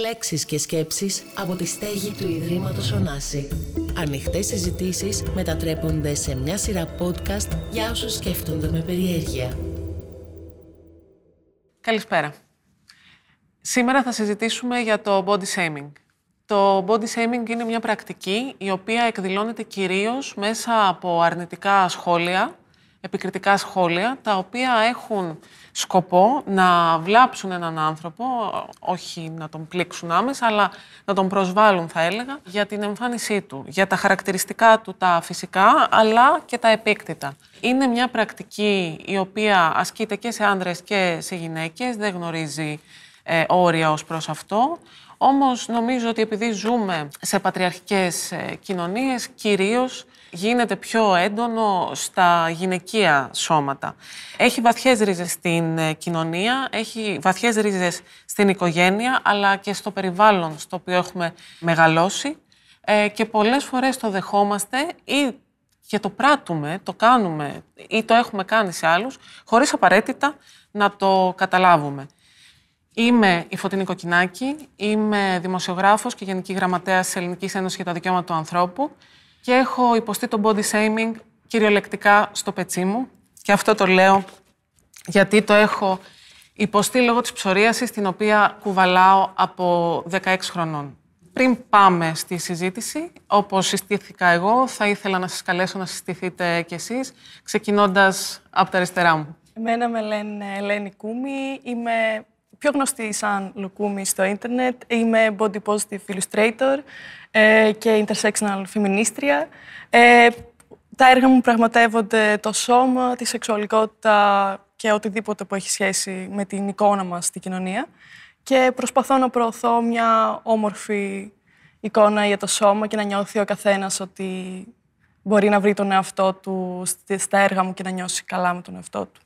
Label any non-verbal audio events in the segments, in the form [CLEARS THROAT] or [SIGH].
Λέξεις και σκέψεις από τη στέγη του Ιδρύματος Ωνάση. Ανοιχτές συζητήσεις μετατρέπονται σε μια σειρά podcast για όσους σκέφτονται με περιέργεια. Καλησπέρα. Σήμερα θα συζητήσουμε για το body shaming. Το body shaming είναι μια πρακτική η οποία εκδηλώνεται κυρίως μέσα από αρνητικά σχόλια, επικριτικά σχόλια, τα οποία έχουν σκοπό να βλάψουν έναν άνθρωπο, όχι να τον πλήξουν άμεσα, αλλά να τον προσβάλλουν, θα έλεγα, για την εμφάνισή του, για τα χαρακτηριστικά του τα φυσικά, αλλά και τα επίκτητα. Είναι μια πρακτική η οποία ασκείται και σε άνδρες και σε γυναίκες, δεν γνωρίζει ε, όρια ως προς αυτό. Όμως νομίζω ότι επειδή ζούμε σε πατριαρχικές ε, κοινωνίες, κυρίως γίνεται πιο έντονο στα γυναικεία σώματα. Έχει βαθιές ρίζες στην ε, κοινωνία, έχει βαθιές ρίζες στην οικογένεια, αλλά και στο περιβάλλον στο οποίο έχουμε μεγαλώσει ε, και πολλές φορές το δεχόμαστε ή και το πράττουμε, το κάνουμε ή το έχουμε κάνει σε άλλους, χωρίς απαραίτητα να το καταλάβουμε. Είμαι η Φωτεινή Κοκκινάκη, είμαι δημοσιογράφος και Γενική Γραμματέας της Ελληνικής Ένωσης για τα Δικαιώματα του Ανθρώπου και έχω υποστεί το body shaming κυριολεκτικά στο πετσί μου. Και αυτό το λέω γιατί το έχω υποστεί λόγω της ψωρίασης την οποία κουβαλάω από 16 χρονών. Πριν πάμε στη συζήτηση, όπως συστήθηκα εγώ, θα ήθελα να σας καλέσω να συστηθείτε κι εσείς, ξεκινώντας από τα αριστερά μου. Εμένα με λένε Ελένη Κούμη, είμαι πιο γνωστή σαν Λουκούμη στο ίντερνετ. Είμαι body positive illustrator ε, και intersectional feministρια. Ε, τα έργα μου πραγματεύονται το σώμα, τη σεξουαλικότητα και οτιδήποτε που έχει σχέση με την εικόνα μας στην κοινωνία. Και προσπαθώ να προωθώ μια όμορφη εικόνα για το σώμα και να νιώθει ο καθένας ότι μπορεί να βρει τον εαυτό του στα έργα μου και να νιώσει καλά με τον εαυτό του.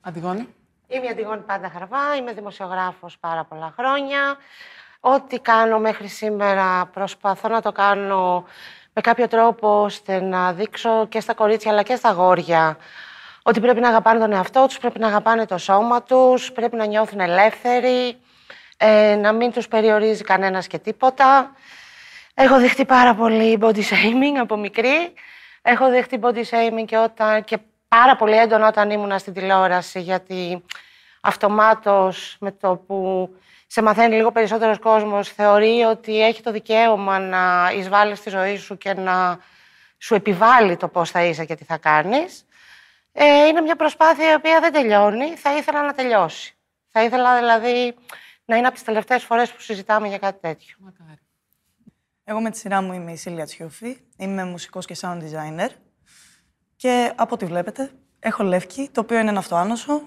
Αντιγόνη. Είμαι η Αντιγόνη Πάντα Χαρβά, είμαι δημοσιογράφος πάρα πολλά χρόνια. Ό,τι κάνω μέχρι σήμερα προσπαθώ να το κάνω με κάποιο τρόπο ώστε να δείξω και στα κορίτσια αλλά και στα γόρια ότι πρέπει να αγαπάνε τον εαυτό τους, πρέπει να αγαπάνε το σώμα τους, πρέπει να νιώθουν ελεύθεροι, ε, να μην τους περιορίζει κανένας και τίποτα. Έχω δεχτεί πάρα πολύ body shaming από μικρή. Έχω δεχτεί body shaming και, όταν, και πάρα πολύ έντονα όταν ήμουνα στην τηλεόραση, γιατί αυτομάτως με το που σε μαθαίνει λίγο περισσότερος κόσμος, θεωρεί ότι έχει το δικαίωμα να εισβάλλεις στη ζωή σου και να σου επιβάλλει το πώς θα είσαι και τι θα κάνεις. Ε, είναι μια προσπάθεια η οποία δεν τελειώνει. Θα ήθελα να τελειώσει. Θα ήθελα δηλαδή να είναι από τις τελευταίες φορές που συζητάμε για κάτι τέτοιο. Εγώ με τη σειρά μου είμαι η Σίλια Τσιούφη. Είμαι μουσικός και sound designer. Και από ό,τι βλέπετε, έχω λεύκη, το οποίο είναι ένα αυτοάνωσο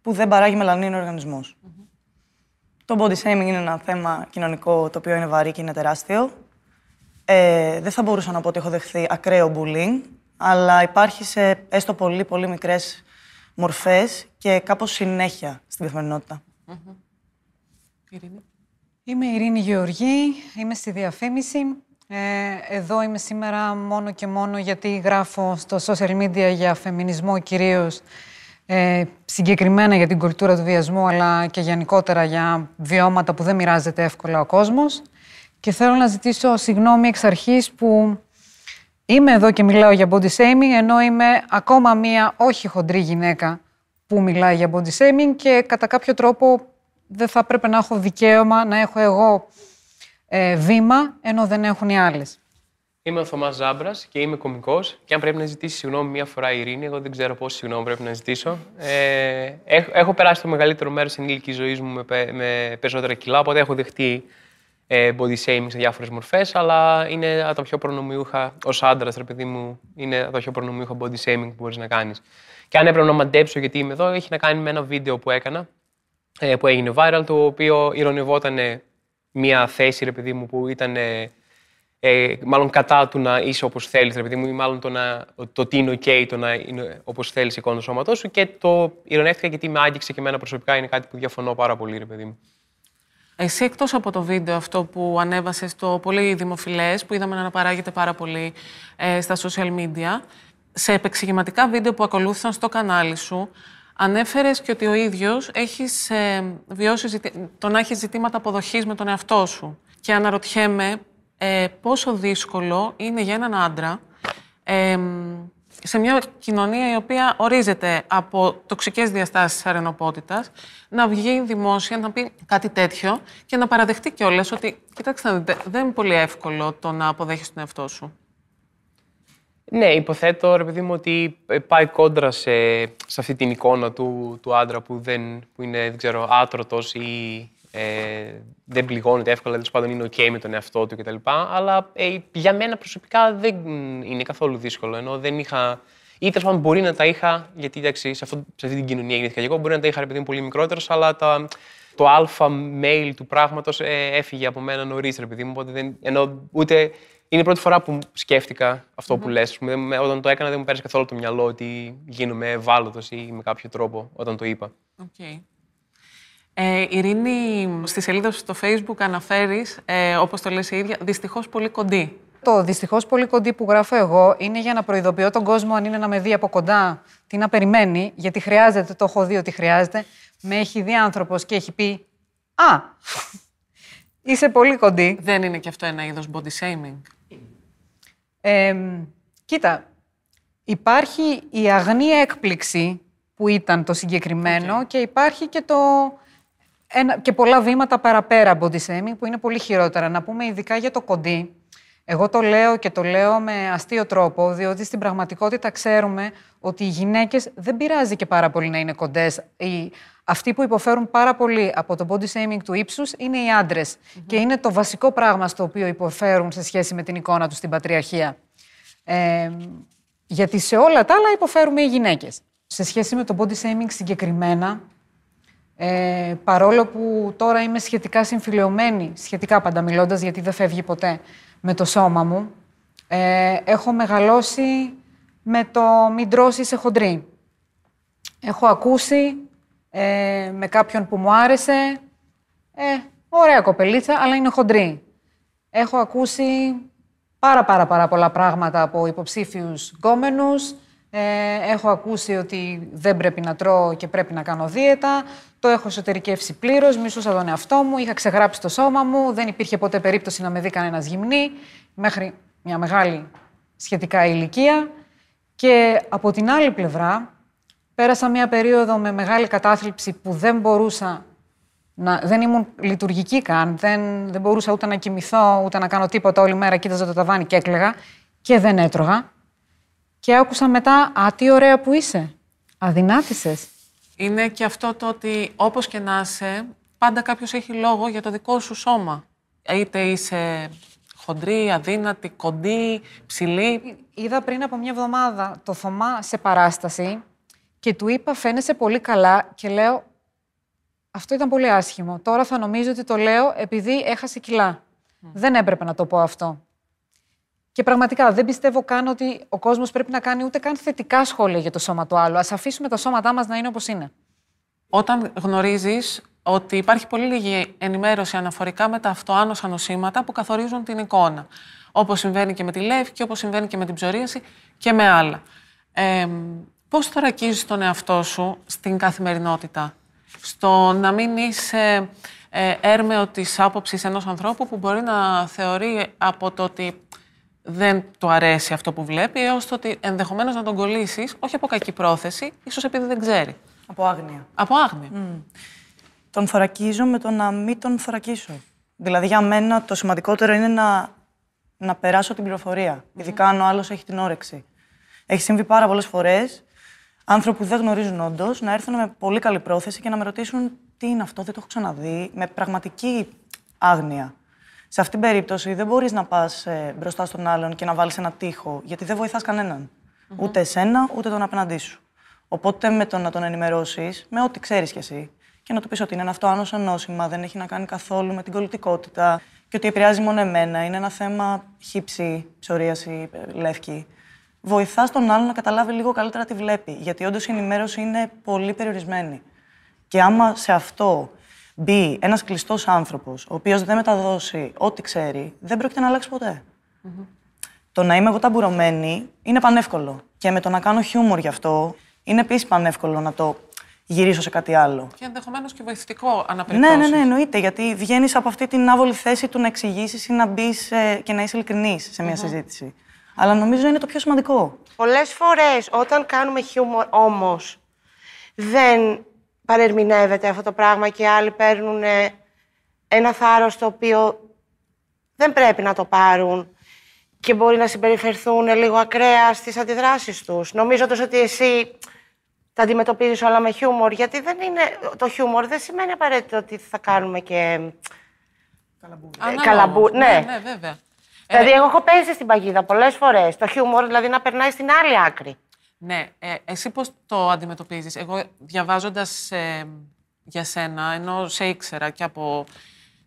που δεν παράγει μελανίνο οργανισμός. Το body shaming είναι ένα θέμα κοινωνικό το οποίο είναι βαρύ και είναι τεράστιο. Ε, δεν θα μπορούσα να πω ότι έχω δεχθεί ακραίο bullying, αλλά υπάρχει σε έστω πολύ, πολύ μικρές μορφές και κάπως συνέχεια στην καθημερινότητα. Είμαι η Ειρήνη Γεωργή, είμαι στη διαφήμιση. Ε, εδώ είμαι σήμερα μόνο και μόνο γιατί γράφω στο social media για φεμινισμό κυρίως ε, συγκεκριμένα για την κουλτούρα του βιασμού, αλλά και γενικότερα για βιώματα που δεν μοιράζεται εύκολα ο κόσμος. Και θέλω να ζητήσω συγγνώμη εξ αρχής που είμαι εδώ και μιλάω για body shaming, ενώ είμαι ακόμα μία όχι χοντρή γυναίκα που μιλάει για body shaming και κατά κάποιο τρόπο δεν θα πρέπει να έχω δικαίωμα να έχω εγώ ε, βήμα, ενώ δεν έχουν οι άλλες. Είμαι ο Θωμάς Ζάμπρας και είμαι κωμικό. Και αν πρέπει να ζητήσει συγγνώμη μία φορά η Ειρήνη, εγώ δεν ξέρω πόση συγγνώμη πρέπει να ζητήσω. Ε, έχω, έχω περάσει το μεγαλύτερο μέρος της ενήλικης ζωής μου με, με περισσότερα κιλά, οπότε έχω δεχτεί ε, body shaming σε διάφορες μορφές, αλλά είναι από τα πιο προνομιούχα, ως άντρας, ρε παιδί μου, είναι από τα πιο προνομιούχα body shaming που μπορείς να κάνεις. Και αν έπρεπε να μαντέψω γιατί είμαι εδώ, έχει να κάνει με ένα βίντεο που έκανα, ε, που έγινε viral, το οποίο ηρωνευόταν μία θέση, ρε παιδί μου, που ήταν ε, μάλλον κατά του να είσαι όπως θέλεις, επειδή μου, ή μάλλον το, να, το τι είναι OK το να είναι όπως θέλεις η εικόνα του σώματός σου. Και το ηρωνεύτηκα γιατί με άγγιξε και εμένα προσωπικά είναι κάτι που διαφωνώ πάρα πολύ, ρε παιδί μου. Εσύ εκτός από το βίντεο αυτό που ανέβασες στο πολύ δημοφιλές, που είδαμε να αναπαράγεται πάρα πολύ ε, στα social media, σε επεξηγηματικά βίντεο που ακολούθησαν στο κανάλι σου, Ανέφερες και ότι ο ίδιος έχεις ε, βιώσει ζητη... το να έχεις ζητήματα αποδοχής με τον εαυτό σου. Και αναρωτιέμαι ε, πόσο δύσκολο είναι για έναν άντρα ε, σε μια κοινωνία η οποία ορίζεται από τοξικές διαστάσεις αρενοπότητας, να βγει δημόσια, να πει κάτι τέτοιο και να παραδεχτεί κιόλας ότι, κοιτάξτε, δεν είναι πολύ εύκολο το να αποδέχεις τον εαυτό σου. Ναι, υποθέτω, ρε παιδί μου, ότι πάει κόντρα σε, σε αυτή την εικόνα του, του άντρα που, δεν, που είναι, δεν ξέρω, άτρωτος ή ε, δεν πληγώνεται εύκολα, τέλος πάντων είναι OK με τον εαυτό του κτλ. Αλλά ε, για μένα προσωπικά δεν είναι καθόλου δύσκολο. Ενώ δεν είχα. ή τέλος πάντων μπορεί να τα είχα, γιατί εντάξει, σε, αυτό, σε αυτή την κοινωνία γεννήθηκα και εγώ, μπορεί να τα είχα ρε παιδί μου πολύ μικρότερος, αλλά τα, το αλφα mail του πράγματος ε, έφυγε από μένα νωρίς, ρε παιδί μου. Οπότε δεν, ενώ ούτε είναι η πρώτη φορά που σκέφτηκα αυτό που λες. Όταν το έκανα δεν μου πέρασε καθόλου το μυαλό ότι γίνομαι ευάλωτος ή με κάποιο τρόπο όταν το είπα. Okay. Ε, Ειρήνη, στη σελίδα σου στο facebook αναφέρεις, ε, όπως το λες η ίδια, δυστυχώς πολύ κοντή. Το δυστυχώς πολύ κοντή που γράφω εγώ είναι για να προειδοποιώ τον κόσμο αν είναι να με δει από κοντά τι να περιμένει, γιατί χρειάζεται, το έχω δει ότι χρειάζεται. Με έχει δει άνθρωπος και έχει πει «Α, [LAUGHS] είσαι πολύ κοντή». Δεν είναι και αυτό ένα είδος body shaming. Ε, κοίτα, υπάρχει η αγνή έκπληξη που ήταν το συγκεκριμένο και υπάρχει και, το, ένα, και πολλά βήματα παραπέρα body shaming που είναι πολύ χειρότερα. Να πούμε ειδικά για το κοντί. Εγώ το λέω και το λέω με αστείο τρόπο, διότι στην πραγματικότητα ξέρουμε ότι οι γυναίκες δεν πειράζει και πάρα πολύ να είναι κοντές. Οι, αυτοί που υποφέρουν πάρα πολύ από το body shaming του ύψους είναι οι αντρες Και είναι το βασικό πράγμα στο οποίο υποφέρουν σε σχέση με την εικόνα τους στην πατριαρχία. Ε, γιατί σε όλα τα άλλα υποφέρουμε οι γυναίκες. Σε σχέση με το body shaming συγκεκριμένα, ε, παρόλο που τώρα είμαι σχετικά συμφιλειωμένη, σχετικά πάντα μιλώντας, γιατί δεν φεύγει ποτέ με το σώμα μου, ε, έχω μεγαλώσει με το μην τρώσεις σε χοντρή. Έχω ακούσει ε, με κάποιον που μου άρεσε, ε, ωραία κοπελίτσα, αλλά είναι χοντρή. Έχω ακούσει πάρα πάρα πάρα πολλά πράγματα από υποψήφιους γκόμενους. Ε, έχω ακούσει ότι δεν πρέπει να τρώω και πρέπει να κάνω δίαιτα. Το έχω εσωτερικεύσει πλήρως. Μισούσα τον εαυτό μου. Είχα ξεγράψει το σώμα μου. Δεν υπήρχε ποτέ περίπτωση να με δει κανένας γυμνή. Μέχρι μια μεγάλη σχετικά ηλικία. Και από την άλλη πλευρά, πέρασα μια περίοδο με μεγάλη κατάθλιψη που δεν μπορούσα να, δεν ήμουν λειτουργική καν. Δεν, δεν μπορούσα ούτε να κοιμηθώ, ούτε να κάνω τίποτα όλη μέρα. Κοίταζα το ταβάνι και έκλαιγα. Και δεν έτρωγα. Και άκουσα μετά, α, τι ωραία που είσαι. Αδυνάτησες. Είναι και αυτό το ότι όπως και να είσαι, πάντα κάποιος έχει λόγο για το δικό σου σώμα. Είτε είσαι χοντρή, αδύνατη, κοντή, ψηλή. Είδα πριν από μια εβδομάδα το Θωμά σε παράσταση και του είπα φαίνεσαι πολύ καλά και λέω αυτό ήταν πολύ άσχημο. Τώρα θα νομίζω ότι το λέω επειδή έχασε κιλά. Δεν έπρεπε να το πω αυτό. Και πραγματικά δεν πιστεύω καν ότι ο κόσμος πρέπει να κάνει ούτε καν θετικά σχόλια για το σώμα του άλλου. Α αφήσουμε τα σώματά μας να είναι όπως είναι. Όταν γνωρίζεις ότι υπάρχει πολύ λίγη ενημέρωση αναφορικά με τα αυτοάνοσα νοσήματα που καθορίζουν την εικόνα. Όπως συμβαίνει και με τη λεύκη, όπως συμβαίνει και με την ψωρίαση και με άλλα. Ε, Πώς θωρακίζεις τον εαυτό σου στην καθημερινότητα, στο να μην είσαι ε, έρμεο της άποψης ενός ανθρώπου που μπορεί να θεωρεί από το ότι δεν του αρέσει αυτό που βλέπει, έως το ότι ενδεχομένως να τον κολλήσεις, όχι από κακή πρόθεση, ίσως επειδή δεν ξέρει. Από άγνοια. Από άγνοια. Τον θωρακίζω με το να μην τον θωρακίσω. Δηλαδή για μένα το σημαντικότερο είναι να, να περάσω την πληροφορία, ειδικά αν ο άλλος έχει την όρεξη. Έχει συμβεί πάρα πολλές φορές άνθρωποι που δεν γνωρίζουν όντως να έρθουν με πολύ καλή πρόθεση και να με ρωτήσουν τι είναι αυτό, δεν το έχω ξαναδεί, με πραγματική άγνοια. Σε αυτήν την περίπτωση δεν μπορείς να πας ε, μπροστά στον άλλον και να βάλεις ένα τείχο, γιατί δεν βοηθάς κανέναν. Ούτε εσένα, ούτε τον απέναντί σου. Οπότε με το να τον ενημερώσεις, με ό,τι ξέρεις κι εσύ, και να του πεις ότι είναι ένα αυτό άνοσο νόσημα, δεν έχει να κάνει καθόλου με την κολλητικότητα και ότι επηρεάζει μόνο εμένα. Είναι ένα θέμα χύψη, ψωρίαση, ε, λεύκη βοηθά τον άλλον να καταλάβει λίγο καλύτερα τι βλέπει. Γιατί όντως η ενημέρωση είναι πολύ περιορισμένη. Και άμα σε αυτό μπει ένας κλειστός άνθρωπος, ο οποίος δεν μεταδώσει ό,τι ξέρει, δεν πρόκειται να αλλάξει Το να είμαι εγώ ταμπουρωμένη είναι πανεύκολο. Και με το να κάνω χιούμορ γι' αυτό είναι επίσης πανεύκολο να το γυρίσω σε κάτι άλλο. Και ενδεχομένως και βοηθητικό Ναι, αναπεριπτώσεις. ναι, ναι, εννοείται. Γιατί βγαίνεις από αυτή την άβολη θέση του να εξηγήσεις ή να μπεις και να είσαι ειλικρινής σε μια συζήτηση. Αλλά νομίζω είναι το πιο σημαντικό. Πολλές φορές όταν κάνουμε χιούμορ όμως δεν παρερμηνεύεται αυτό το πράγμα και άλλοι παίρνουν ε, ένα θάρρος το οποίο δεν πρέπει να το πάρουν και μπορεί να συμπεριφερθούν λίγο ακραία στις αντιδράσεις τους, νομίζοντας ότι εσύ τα αντιμετωπίζεις όλα με χιούμορ, γιατί δεν είναι, το χιούμορ δεν σημαίνει απαραίτητα ότι θα κάνουμε και... Ανάλογα καλαμπού- όμως. ναι. ναι, βέβαια. Δηλαδή, εγώ έχω πέσει στην παγίδα πολλές φορές. Το χιούμορ, δηλαδή, να περνάει στην άλλη άκρη. Ναι, ε, εσύ πώς το αντιμετωπίζεις; Εγώ διαβάζοντας ε, για σένα, ενώ σε ήξερα και από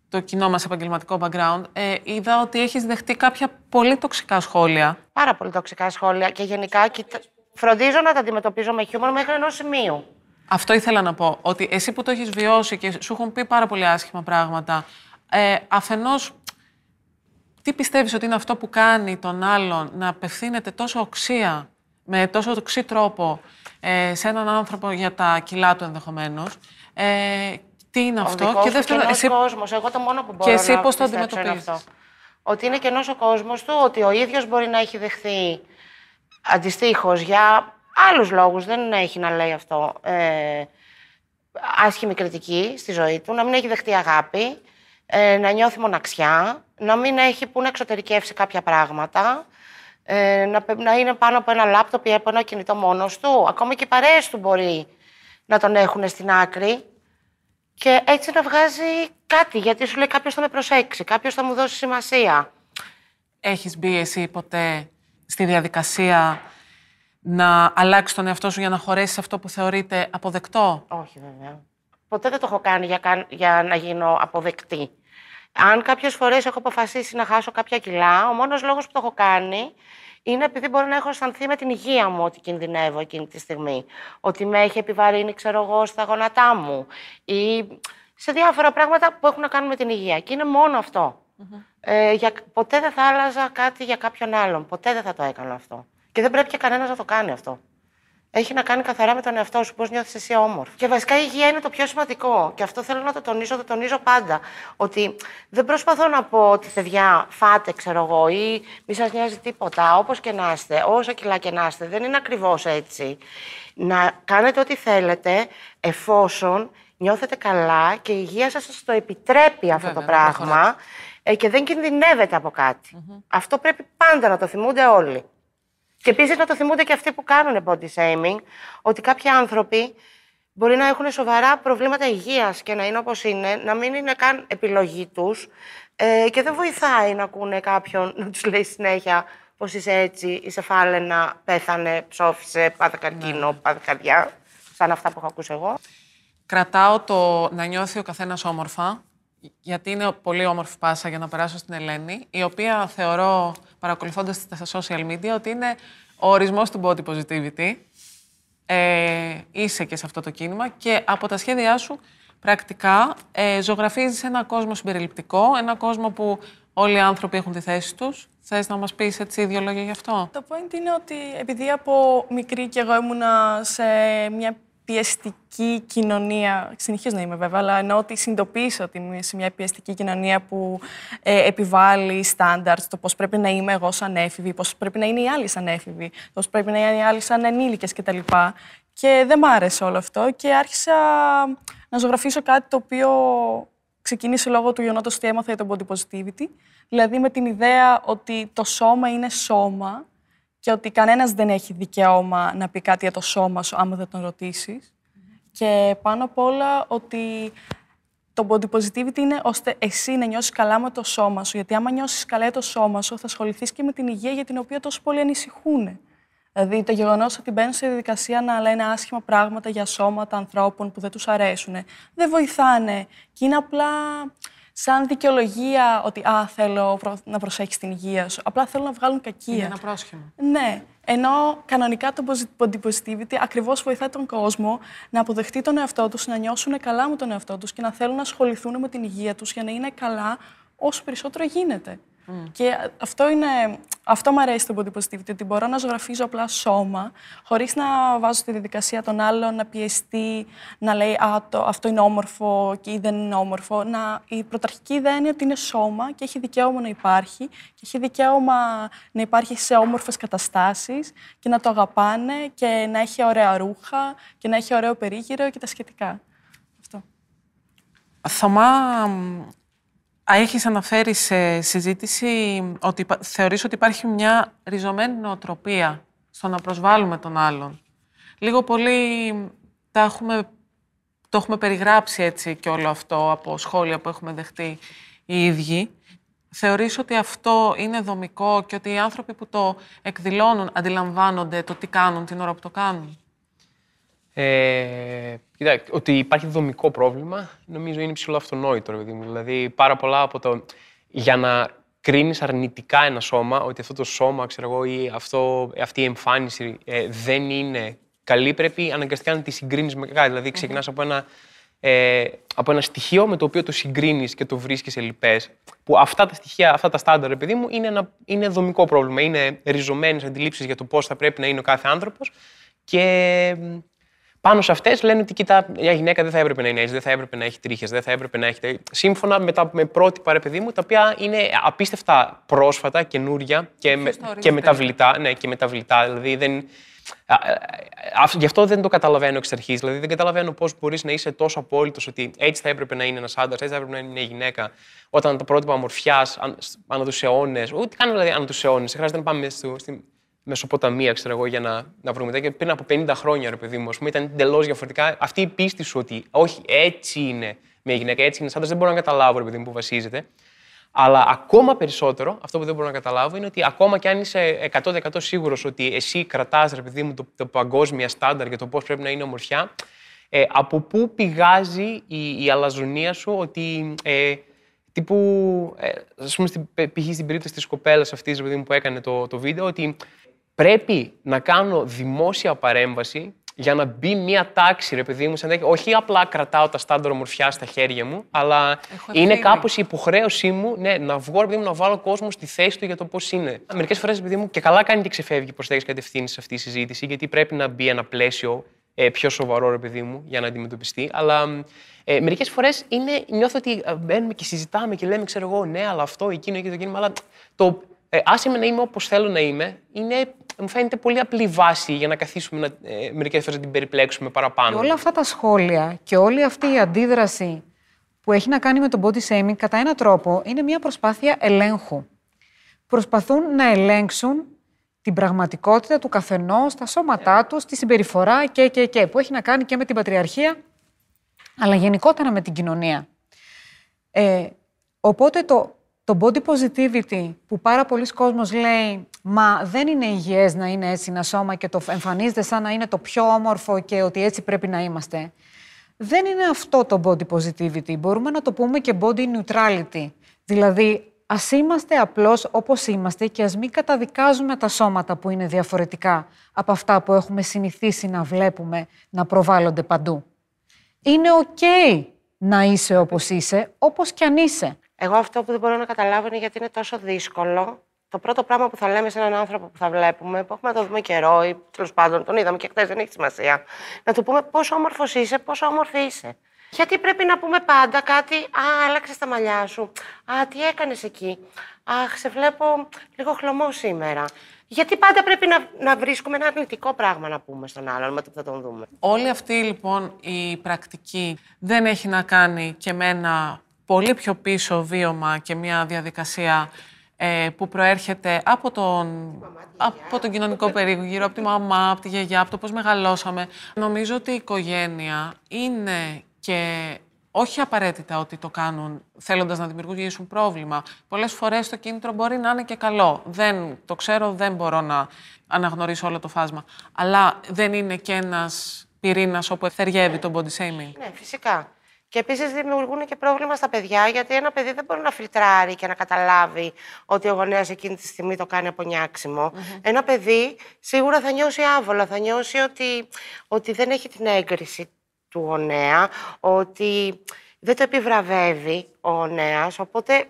το κοινό μας επαγγελματικό background, ε, είδα ότι έχεις δεχτεί κάποια πολύ τοξικά σχόλια. Πάρα πολύ τοξικά σχόλια και γενικά κοιτά... φροντίζω να τα αντιμετωπίζω με χιούμορ μέχρι ενός σημείου. Αυτό ήθελα να πω, ότι εσύ που το έχεις βιώσει και σου έχουν πει πάρα πολύ άσχημα πράγματα, ε, αφενός, τι πιστεύεις ότι είναι αυτό που κάνει τον άλλον να απευθύνεται τόσο οξία, με τόσο οξύ τρόπο, ε, σε έναν άνθρωπο για τα κιλά του ενδεχομένως, ε, τι είναι αυτό; Ο δικός και σου δεύτερον, κενός εσύ, κόσμος. Εγώ το μόνο που μπορώ και εσύ να πώς το πιστέψω είναι αντιμετωπίζεις; αυτό. Ότι είναι κενός ο κόσμος του, ότι ο ίδιος μπορεί να έχει δεχθεί αντιστοίχως για άλλους λόγους, δεν έχει να λέει αυτό, ε, άσχημη κριτική στη ζωή του, να μην έχει δεχτεί αγάπη, ε, να νιώθει μοναξιά, να μην έχει που να εξωτερικεύσει κάποια πράγματα, ε, να, πε- να είναι πάνω από ένα λάπτοπ ή από ένα κινητό μόνος του. Ακόμα και οι παρέες του μπορεί να τον έχουν στην άκρη και έτσι να βγάζει κάτι, γιατί σου λέει κάποιος θα με προσέξει, κάποιος θα μου δώσει σημασία. έχεις μπει εσύ ποτέ στη διαδικασία να αλλάξεις τον εαυτό σου για να χωρέσεις αυτό που θεωρείται αποδεκτό; Όχι, βέβαια. Ποτέ δεν το έχω κάνει για, καν- για να γίνω αποδεκτή. Αν κάποιες φορές έχω αποφασίσει να χάσω κάποια κιλά, ο μόνος λόγος που το έχω κάνει είναι επειδή μπορεί να έχω αισθανθεί με την υγεία μου ότι κινδυνεύω εκείνη τη στιγμή. Ότι με έχει επιβαρύνει, ξέρω εγώ, στα γόνατά μου. Ή σε διάφορα πράγματα που έχουν να κάνουν με την υγεία. Και είναι μόνο αυτό. Ε, για, ποτέ δεν θα άλλαζα κάτι για κάποιον άλλον. Ποτέ δεν θα το έκανα αυτό. Και δεν πρέπει και κανένας να το κάνει αυτό. Έχει να κάνει καθαρά με τον εαυτό σου, πώς νιώθεις εσύ όμορφο. Και βασικά η υγεία είναι το πιο σημαντικό. Και αυτό θέλω να το τονίσω, το τονίζω πάντα. Ότι δεν προσπαθώ να πω ότι παιδιά, φάτε, ξέρω εγώ, ή μη σας νοιάζει τίποτα. Όπως και να είστε, όσο κιλά και να είστε. Δεν είναι ακριβώς έτσι. Να κάνετε ό,τι θέλετε, εφόσον νιώθετε καλά και η υγεία σας το επιτρέπει αυτό Βέβαια, το να πράγμα ε, και δεν κινδυνεύετε από κάτι. Αυτό πρέπει πάντα να το θυμούνται όλοι. Και επίσης να το θυμούνται και αυτοί που κάνουν body shaming, ότι κάποιοι άνθρωποι μπορεί να έχουν σοβαρά προβλήματα υγείας και να είναι όπως είναι, να μην είναι καν επιλογή τους ε, και δεν βοηθάει να ακούνε κάποιον να τους λέει συνέχεια πως είσαι έτσι, είσαι φάλαινα, πέθανε, ψόφισε, πάθε καρκίνο, πάθε καρδιά. Σαν αυτά που έχω ακούσει εγώ. Κρατάω το να νιώθει ο καθένας όμορφα, γιατί είναι πολύ όμορφη πάσα για να περάσω στην Ελένη, η οποία θεωρώ, παρακολουθώντας τα στα social media, ότι είναι ο ορισμός του body positivity. Ε, είσαι και σε αυτό το κίνημα και από τα σχέδιά σου πρακτικά ε, ζωγραφίζεις ένα κόσμο συμπεριληπτικό, ένα κόσμο που όλοι οι άνθρωποι έχουν τη θέση τους. Θες να μας πεις έτσι δύο λόγια γι' αυτό; Το point είναι ότι επειδή από μικρή και εγώ ήμουνα σε μια πιεστική κοινωνία, συνεχίζω να είμαι βέβαια, αλλά εννοώ ότι συνειδητοποίησα ότι είμαι σε μια πιεστική κοινωνία που ε, επιβάλλει στάνταρτ, το πώς πρέπει να είμαι εγώ σαν έφηβη, πώς πρέπει να είναι οι άλλοι σαν έφηβοι, πώς πρέπει να είναι οι άλλοι σαν ενήλικες κτλ. Και δεν μ' άρεσε όλο αυτό και άρχισα να ζωγραφίσω κάτι το οποίο ξεκίνησε λόγω του γεγονότος ότι έμαθα για το body positivity. Δηλαδή με την ιδέα ότι το σώμα είναι σώμα και ότι κανένας δεν έχει δικαίωμα να πει κάτι για το σώμα σου άμα δεν τον ρωτήσεις. Και πάνω απ' όλα ότι το body positivity είναι ώστε εσύ να νιώσεις καλά με το σώμα σου. Γιατί άμα νιώσεις καλά για το σώμα σου, θα ασχοληθείς και με την υγεία για την οποία τόσο πολλοί ανησυχούν. Δηλαδή το γεγονός ότι μπαίνουν σε διαδικασία να λένε άσχημα πράγματα για σώματα ανθρώπων που δεν τους αρέσουν, δεν βοηθάνε. Και είναι απλά σαν δικαιολογία ότι Α, θέλω προ- να προσέχεις την υγεία σου. Απλά θέλουν να βγάλουν κακία. Είναι ένα πρόσχημα. Ναι. Ενώ κανονικά το posi- body positivity ακριβώς βοηθάει τον κόσμο να αποδεχτεί τον εαυτό τους, να νιώσουν καλά με τον εαυτό τους και να θέλουν να ασχοληθούν με την υγεία τους για να είναι καλά όσο περισσότερο γίνεται. Και αυτό είναι. Αυτό μου αρέσει το body positivity, ότι μπορώ να ζωγραφίζω απλά σώμα, χωρίς να βάζω στη διαδικασία τον άλλον να πιεστεί, να λέει Α, το, αυτό είναι όμορφο και ή δεν είναι όμορφο. Να, η πρωταρχική ιδέα είναι ότι είναι σώμα και έχει δικαίωμα να υπάρχει και έχει δικαίωμα να υπάρχει σε όμορφες καταστάσεις και να το αγαπάνε και να έχει ωραία ρούχα και να έχει ωραίο περίγυρο και τα σχετικά. Αυτό. Θωμά, έχεις αναφέρει σε συζήτηση ότι υπα- θεωρείς ότι υπάρχει μια ριζωμένη νοοτροπία στο να προσβάλλουμε τον άλλον. Λίγο πολύ τα έχουμε, το έχουμε περιγράψει έτσι και όλο αυτό από σχόλια που έχουμε δεχτεί οι ίδιοι. Θεωρείς ότι αυτό είναι δομικό και ότι οι άνθρωποι που το εκδηλώνουν αντιλαμβάνονται το τι κάνουν την ώρα που το κάνουν; Ε, κοίτα, ότι υπάρχει δομικό πρόβλημα, νομίζω είναι ψηλό αυτονόητο, ρε παιδί μου. Δηλαδή, πάρα πολλά από το. Για να κρίνεις αρνητικά ένα σώμα, ότι αυτό το σώμα, ξέρω εγώ, ή αυτό, αυτή η εμφάνιση ε, δεν είναι καλή, πρέπει αναγκαστικά να τη συγκρίνεις με κάτι. Δηλαδή, ξεκινάς από ένα, ε, από ένα στοιχείο με το οποίο το συγκρίνεις και το βρίσκεις σε λοιπέ. Που αυτά τα στοιχεία, αυτά τα στάνταρ, παιδί μου, είναι, ένα, είναι δομικό πρόβλημα. Είναι ριζωμένες αντιλήψεις για το πώς θα πρέπει να είναι ο κάθε άνθρωπος. Και μ, πάνω σε αυτές λένε ότι κοίτα, μια γυναίκα δεν θα έπρεπε να είναι έτσι, δεν θα έπρεπε να έχει τρίχες, δεν θα έπρεπε να έχει. τε- Σύμφωνα με, τα, με πρότυπα, ρε παιδί μου, τα οποία είναι απίστευτα πρόσφατα, καινούρια και, με, τα ορίζετε. και μεταβλητά. Ναι, και μεταβλητά. Δηλαδή δεν. Α, α, α, γι' αυτό δεν το καταλαβαίνω εξ αρχής. Δηλαδή δεν καταλαβαίνω πώς μπορείς να είσαι τόσο απόλυτος ότι έτσι θα έπρεπε να είναι ένας άντρας, έτσι θα έπρεπε να είναι μια γυναίκα, όταν τα πρότυπα ομορφιά ανά του αιώνε. Ούτε καν δηλαδή ανά του αιώνε. Χρειάζεται να πάμε στο, στη Μεσοποταμία, ξέρω εγώ, για να, να βρούμε τέτοια. Πριν από 50 χρόνια, ρε παιδί μου, ας πούμε, ήταν εντελώ διαφορετικά. Αυτή η πίστη σου ότι όχι, έτσι είναι μια γυναίκα, έτσι είναι ένα άντρα, δεν μπορώ να καταλάβω, ρε παιδί μου, που βασίζεται. Αλλά ακόμα περισσότερο, αυτό που δεν μπορώ να καταλάβω είναι ότι ακόμα κι αν είσαι 100% σίγουρο ότι εσύ κρατά, ρε παιδί μου, το, το παγκόσμια στάνταρ για το πώ πρέπει να είναι ομορφιά, ε, από πού πηγάζει η, η αλαζονία σου ότι. Ε, τύπου, ε, ας πούμε, στην, π.χ. στην περίπτωση της κοπέλας αυτής ρε παιδί μου, που έκανε το, το βίντεο, ότι πρέπει να κάνω δημόσια παρέμβαση για να μπει μία τάξη, ρε παιδί μου, σαν τέτοιο. όχι απλά κρατάω τα στάνταρ ομορφιά στα χέρια μου, αλλά Έχω είναι ευθύνη. κάπως η υποχρέωσή μου ναι, να βγω, ρε παιδί μου, να βάλω κόσμο στη θέση του για το πώς είναι. Μερικές φορές, ρε παιδί μου, και καλά κάνει και ξεφεύγει προς τέτοιες κατευθύνσεις σε αυτή η συζήτηση, γιατί πρέπει να μπει ένα πλαίσιο ε, πιο σοβαρό, ρε παιδί μου, για να αντιμετωπιστεί. Αλλά ε, μερικές φορές νιώθω ότι ε, μπαίνουμε και συζητάμε και λέμε, ξέρω εγώ, ναι, αλλά αυτό, εκείνο, εκείνο, εκείνο. Αλλά το ε, άσε με να είμαι όπως θέλω να είμαι, είναι, μου φαίνεται πολύ απλή βάση για να καθίσουμε να, ε, μερικές φορές να την περιπλέξουμε παραπάνω. Και όλα αυτά τα σχόλια και όλη αυτή η αντίδραση που έχει να κάνει με το body shaming, κατά έναν τρόπο, είναι μια προσπάθεια ελέγχου. Προσπαθούν να ελέγξουν την πραγματικότητα του καθενός, τα σώματά τους, τη συμπεριφορά και, και, και, που έχει να κάνει και με την πατριαρχία, αλλά γενικότερα με την κοινωνία. Ε, οπότε το, το body positivity που πάρα πολλοί κόσμος λέει «Μα δεν είναι υγιές να είναι έτσι ένα σώμα και το εμφανίζεται σαν να είναι το πιο όμορφο και ότι έτσι πρέπει να είμαστε». Δεν είναι αυτό το body positivity. Μπορούμε να το πούμε και body neutrality. Δηλαδή, ας είμαστε απλώς όπως είμαστε και ας μην καταδικάζουμε τα σώματα που είναι διαφορετικά από αυτά που έχουμε συνηθίσει να βλέπουμε να προβάλλονται παντού. Είναι οκ να είσαι όπως είσαι, όπως κι αν είσαι. Εγώ αυτό που δεν μπορώ να καταλάβω είναι γιατί είναι τόσο δύσκολο. Το πρώτο πράγμα που θα λέμε σε έναν άνθρωπο που θα βλέπουμε, που έχουμε να το δούμε καιρό ή τέλος πάντων τον είδαμε και χθες, δεν έχει σημασία, να του πούμε πόσο όμορφος είσαι, πόσο όμορφη είσαι. Γιατί πρέπει να πούμε πάντα κάτι, Α, άλλαξες τα μαλλιά σου. Α, τι έκανες εκεί. Αχ, σε βλέπω λίγο χλωμό σήμερα. Γιατί πάντα πρέπει να, να βρίσκουμε ένα αρνητικό πράγμα να πούμε στον άλλον με το που θα τον δούμε. Όλη αυτή λοιπόν η πρακτική δεν έχει να κάνει και με ένα πολύ πιο πίσω βίωμα και μια διαδικασία ε, που προέρχεται από τον, από τον κοινωνικό περίγυρο, από τη μαμά, από τη γιαγιά, από το πώς μεγαλώσαμε. Νομίζω ότι η οικογένεια είναι και όχι απαραίτητα ότι το κάνουν θέλοντας να δημιουργήσουν πρόβλημα. Πολλές φορές το κίνητρο μπορεί να είναι και καλό. Δεν το ξέρω, δεν μπορώ να αναγνωρίσω όλο το φάσμα. Αλλά δεν είναι και ένας πυρήνας όπου ευθεριεύει το body shaming. Ναι, φυσικά. Και επίσης δημιουργούν και πρόβλημα στα παιδιά, γιατί ένα παιδί δεν μπορεί να φιλτράρει και να καταλάβει ότι ο γονέας εκείνη τη στιγμή το κάνει από νιάξιμο. Ένα παιδί σίγουρα θα νιώσει άβολα, θα νιώσει ότι, ότι δεν έχει την έγκριση του γονέα, ότι δεν το επιβραβεύει ο γονέας, οπότε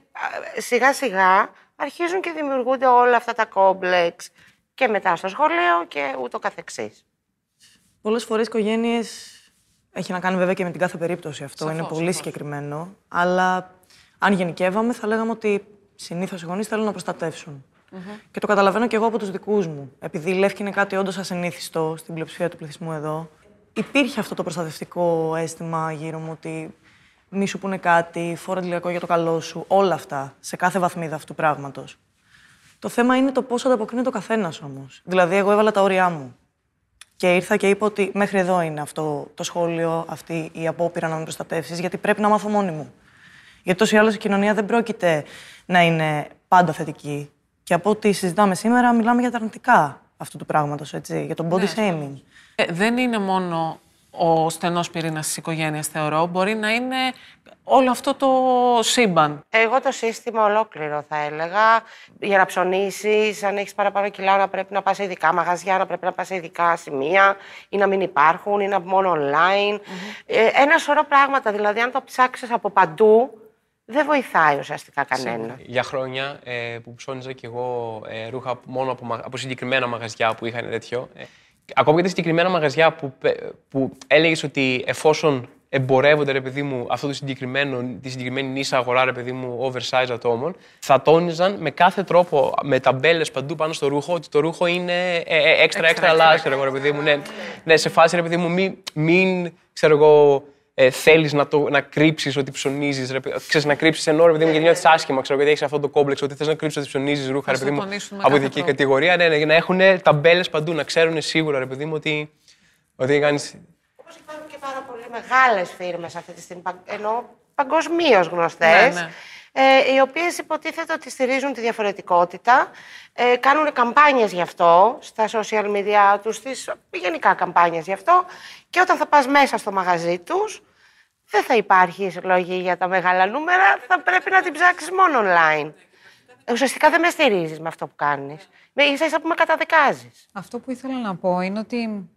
σιγά σιγά αρχίζουν και δημιουργούνται όλα αυτά τα κόμπλεξ και μετά στο σχολείο και ούτω καθεξής. Πολλές φορές οικογένειες έχει να κάνει βέβαια και με την κάθε περίπτωση αυτό. είναι πολύ συγκεκριμένο. Αλλά αν γενικεύαμε, θα λέγαμε ότι συνήθως οι γονείς θέλουν να προστατεύσουν. Και το καταλαβαίνω και εγώ από τους δικούς μου. Επειδή η Λεύκη είναι κάτι όντως ασυνήθιστο στην πλειοψηφία του πληθυσμού εδώ, υπήρχε αυτό το προστατευτικό αίσθημα γύρω μου ότι μη σου πούνε κάτι, φόρα για το καλό σου, όλα αυτά, σε κάθε βαθμίδα αυτού του πράγματος. Το θέμα είναι το πώς ανταποκρίνεται ο καθένας όμως. Δηλαδή, εγώ έβαλα τα όρια μου. Και ήρθα και είπα ότι μέχρι εδώ είναι αυτό το σχόλιο, αυτή η απόπειρα να με προστατεύσεις, γιατί πρέπει να μάθω μόνη μου. Γιατί τόσο ή άλλως η κοινωνία δεν πρόκειται να είναι πάντα θετική. Και από ό,τι συζητάμε σήμερα, μιλάμε για τα αρνητικά αυτού του πράγματος, για τον body ναι, shaming. Ε, δεν είναι μόνο ο στενός πυρήνας της οικογένειας, θεωρώ. Μπορεί να είναι όλο αυτό το σύμπαν. Εγώ το σύστημα ολόκληρο θα έλεγα. Για να ψωνίσεις, αν έχεις παραπάνω κιλά, να πρέπει να πας σε ειδικά μαγαζιά, να πρέπει να πας σε ειδικά σημεία ή να μην υπάρχουν ή να μόνο online. Ε, ένα σωρό πράγματα. Δηλαδή, αν το ψάξεις από παντού, δεν βοηθάει ουσιαστικά κανένα. Για χρόνια ε, που ψώνιζα κι εγώ ε, ρούχα μόνο από, από συγκεκριμένα μαγαζιά που είχαν τέτοιο. Ε, ακόμα και τα συγκεκριμένα μαγαζιά που, που έλεγες ότι εφόσον εμπορεύονται, ρε παιδί μου, αυτό το συγκεκριμένο, τη συγκεκριμένη νύσα αγορά, ρε παιδί μου, oversize ατόμων, θα τόνιζαν με κάθε τρόπο, με ταμπέλες παντού πάνω στο ρούχο, ότι το ρούχο είναι ε, ε, έξτρα, έξτρα λάστρο, ρε παιδί μου. Ναι, ναι, σε φάση, ρε παιδί μου, μην, μην ξέρω εγώ, ε, θέλεις να, να κρύψεις ότι ψωνίζεις. Ξέρεις να κρύψεις ενώ ρε παιδί μου, γιατί νιώθει άσχημα, ξέρω, γιατί έχεις αυτό το κόμπλεξ ότι θες να κρύψεις ότι ψωνίζεις ρούχα, ρε παιδί μου, από ειδική κατηγορία. Ναι, ναι, για να έχουν ταμπέλες παντού, να ξέρουν σίγουρα, ρε παιδί μου, ότι, ότι κάνει πάρα πολύ μεγάλες φίρμες αυτή τη στιγμή, ενώ παγκοσμίως γνωστές. Ναι, ναι. Ε, οι οποίες υποτίθεται ότι στηρίζουν τη διαφορετικότητα, ε, κάνουν καμπάνιες γι' αυτό στα social media τους, τις, γενικά καμπάνιες γι' αυτό και όταν θα πας μέσα στο μαγαζί τους, δεν θα υπάρχει συλλογή για τα μεγάλα νούμερα, θα πρέπει να την ψάξεις μόνο online. Ουσιαστικά δεν με στηρίζεις με αυτό που κάνεις. Με ίσα ίσα που με καταδικάζεις. Αυτό που ήθελα να πω είναι ότι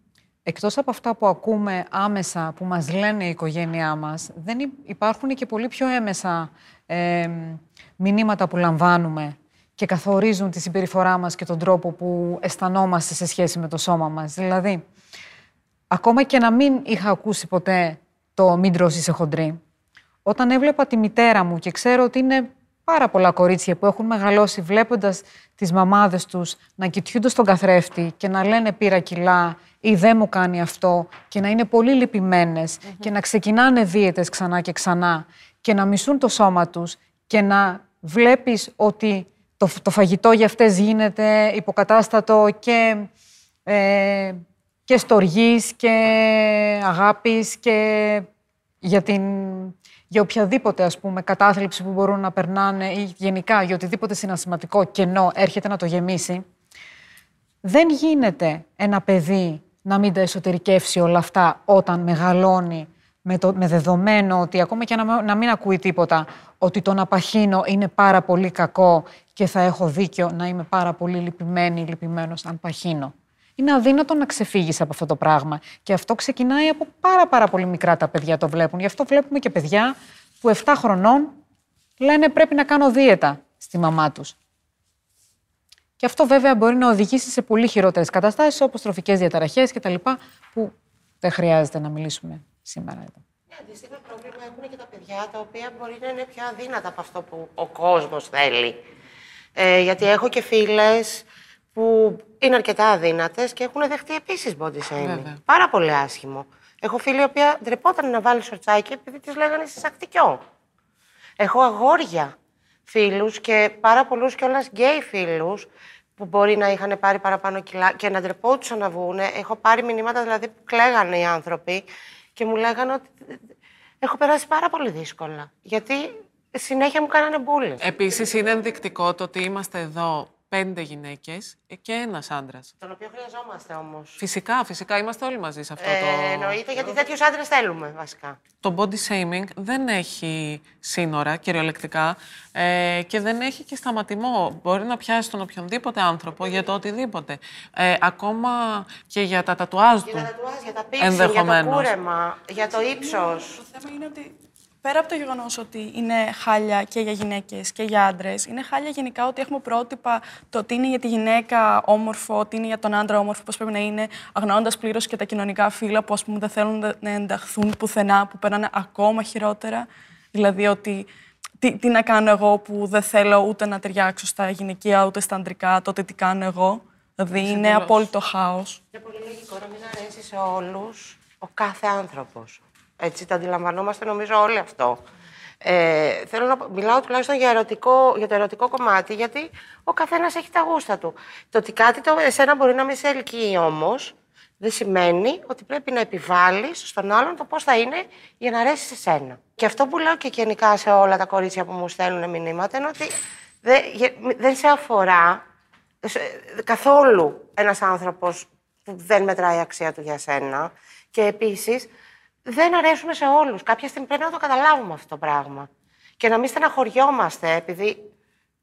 Εκτός από αυτά που ακούμε άμεσα, που μας λένε η οικογένειά μας, δεν υπάρχουν και πολύ πιο έμεσα ε, μηνύματα που λαμβάνουμε και καθορίζουν τη συμπεριφορά μας και τον τρόπο που αισθανόμαστε σε σχέση με το σώμα μας. Δηλαδή, ακόμα και να μην είχα ακούσει ποτέ το «μην τρώσεις σε χοντρή», όταν έβλεπα τη μητέρα μου και ξέρω ότι είναι πάρα πολλά κορίτσια που έχουν μεγαλώσει βλέποντας τις μαμάδες τους να κοιτιούνται στον καθρέφτη και να λένε πήρα κιλά ή δεν μου κάνει αυτό και να είναι πολύ λυπημένες και να ξεκινάνε δίαιτες ξανά και ξανά και να μισούν το σώμα τους και να βλέπεις ότι το, το φαγητό για αυτές γίνεται υποκατάστατο και, ε, και στοργής και αγάπης και για, την, για οποιαδήποτε ας πούμε, κατάθλιψη που μπορούν να περνάνε ή γενικά για οτιδήποτε συνασηματικό κενό έρχεται να το γεμίσει, δεν γίνεται ένα παιδί να μην τα εσωτερικεύσει όλα αυτά όταν μεγαλώνει με, το, με δεδομένο ότι ακόμα και να, να μην ακούει τίποτα, ότι το να παχύνω είναι πάρα πολύ κακό και θα έχω δίκιο να είμαι πάρα πολύ λυπημένη, λυπημένος αν παχύνω. Είναι αδύνατο να ξεφύγεις από αυτό το πράγμα. Και αυτό ξεκινάει από πάρα πάρα πολύ μικρά τα παιδιά το βλέπουν. Γι' αυτό βλέπουμε και παιδιά που 7 χρονών λένε πρέπει να κάνω δίαιτα στη μαμά τους. Και αυτό βέβαια μπορεί να οδηγήσει σε πολύ χειρότερες καταστάσεις όπως τροφικές διαταραχές κτλ. που δεν χρειάζεται να μιλήσουμε σήμερα εδώ. Ναι, αντίστοιχο πρόβλημα έχουν και τα παιδιά τα οποία μπορεί να είναι πιο αδύνατα από αυτό που ο κόσμος θέλει. Ε, γιατί έχω και φίλες που είναι αρκετά αδύνατες και έχουν δεχτεί επίσης body shaming. Πάρα πολύ άσχημο. Έχω φίλη η οποία ντρεπόταν να βάλει σορτσάκι επειδή της λέγανε σακτικιό. Έχω αγόρια φίλους και πάρα πολλούς κιόλας γκέι φίλους που μπορεί να είχαν πάρει παραπάνω κιλά και να ντρεπόντουσαν να βγουν. Έχω πάρει μηνύματα δηλαδή που κλαίγανε οι άνθρωποι και μου λέγανε ότι έχω περάσει πάρα πολύ δύσκολα. Γιατί συνέχεια μου κάνανε μπουλ. Επίσης είναι ενδεικτικό το ότι είμαστε εδώ πέντε γυναίκες και ένας άντρας. Τον οποίο χρειαζόμαστε όμως. Φυσικά, φυσικά είμαστε όλοι μαζί σε αυτό ε, το. Εννοείται, γιατί τέτοιους άντρες θέλουμε βασικά. Το body shaming δεν έχει σύνορα κυριολεκτικά ε, και δεν έχει και σταματημό. Μπορεί να πιάσει τον οποιονδήποτε άνθρωπο για το οτιδήποτε. Ε, ακόμα και για τα τατουάζ του. Για τα τατουάζ, για τα πίξι, για το κούρεμα, για το ύψος. Το θέμα είναι ότι πέρα από το γεγονός ότι είναι χάλια και για γυναίκες και για άντρες, είναι χάλια γενικά ότι έχουμε πρότυπα το τι είναι για τη γυναίκα όμορφο, τι είναι για τον άντρα όμορφο, πώς πρέπει να είναι, αγνοώντα πλήρως και τα κοινωνικά φύλλα που ας πούμε, δεν θέλουν να ενταχθούν πουθενά, που περνάνε ακόμα χειρότερα. Δηλαδή ότι τι, τι να κάνω εγώ που δεν θέλω ούτε να ταιριάξω στα γυναικεία ούτε στα αντρικά, τότε τι κάνω εγώ. Δηλαδή είναι απόλυτο χάος. Είναι πολύ λογικό να μην αρέσεις σε όλους ο κάθε άνθρωπος. Έτσι το αντιλαμβανόμαστε νομίζω όλοι αυτό. Ε, θέλω να μιλάω τουλάχιστον για, ερωτικό, για το ερωτικό κομμάτι, γιατί ο καθένας έχει τα γούστα του. Το ότι κάτι το εσένα μπορεί να μην σε ελκύει όμως, δεν σημαίνει ότι πρέπει να επιβάλλεις στον άλλον το πώς θα είναι για να αρέσει σε σένα. Και αυτό που λέω και γενικά σε όλα τα κορίτσια που μου στέλνουν μηνύματα είναι ότι δεν, δεν σε αφορά καθόλου ένας άνθρωπος που δεν μετράει η αξία του για σένα. Και επίσης δεν αρέσουμε σε όλους. Κάποια στιγμή πρέπει να το καταλάβουμε αυτό το πράγμα. Και να μην στεναχωριόμαστε, επειδή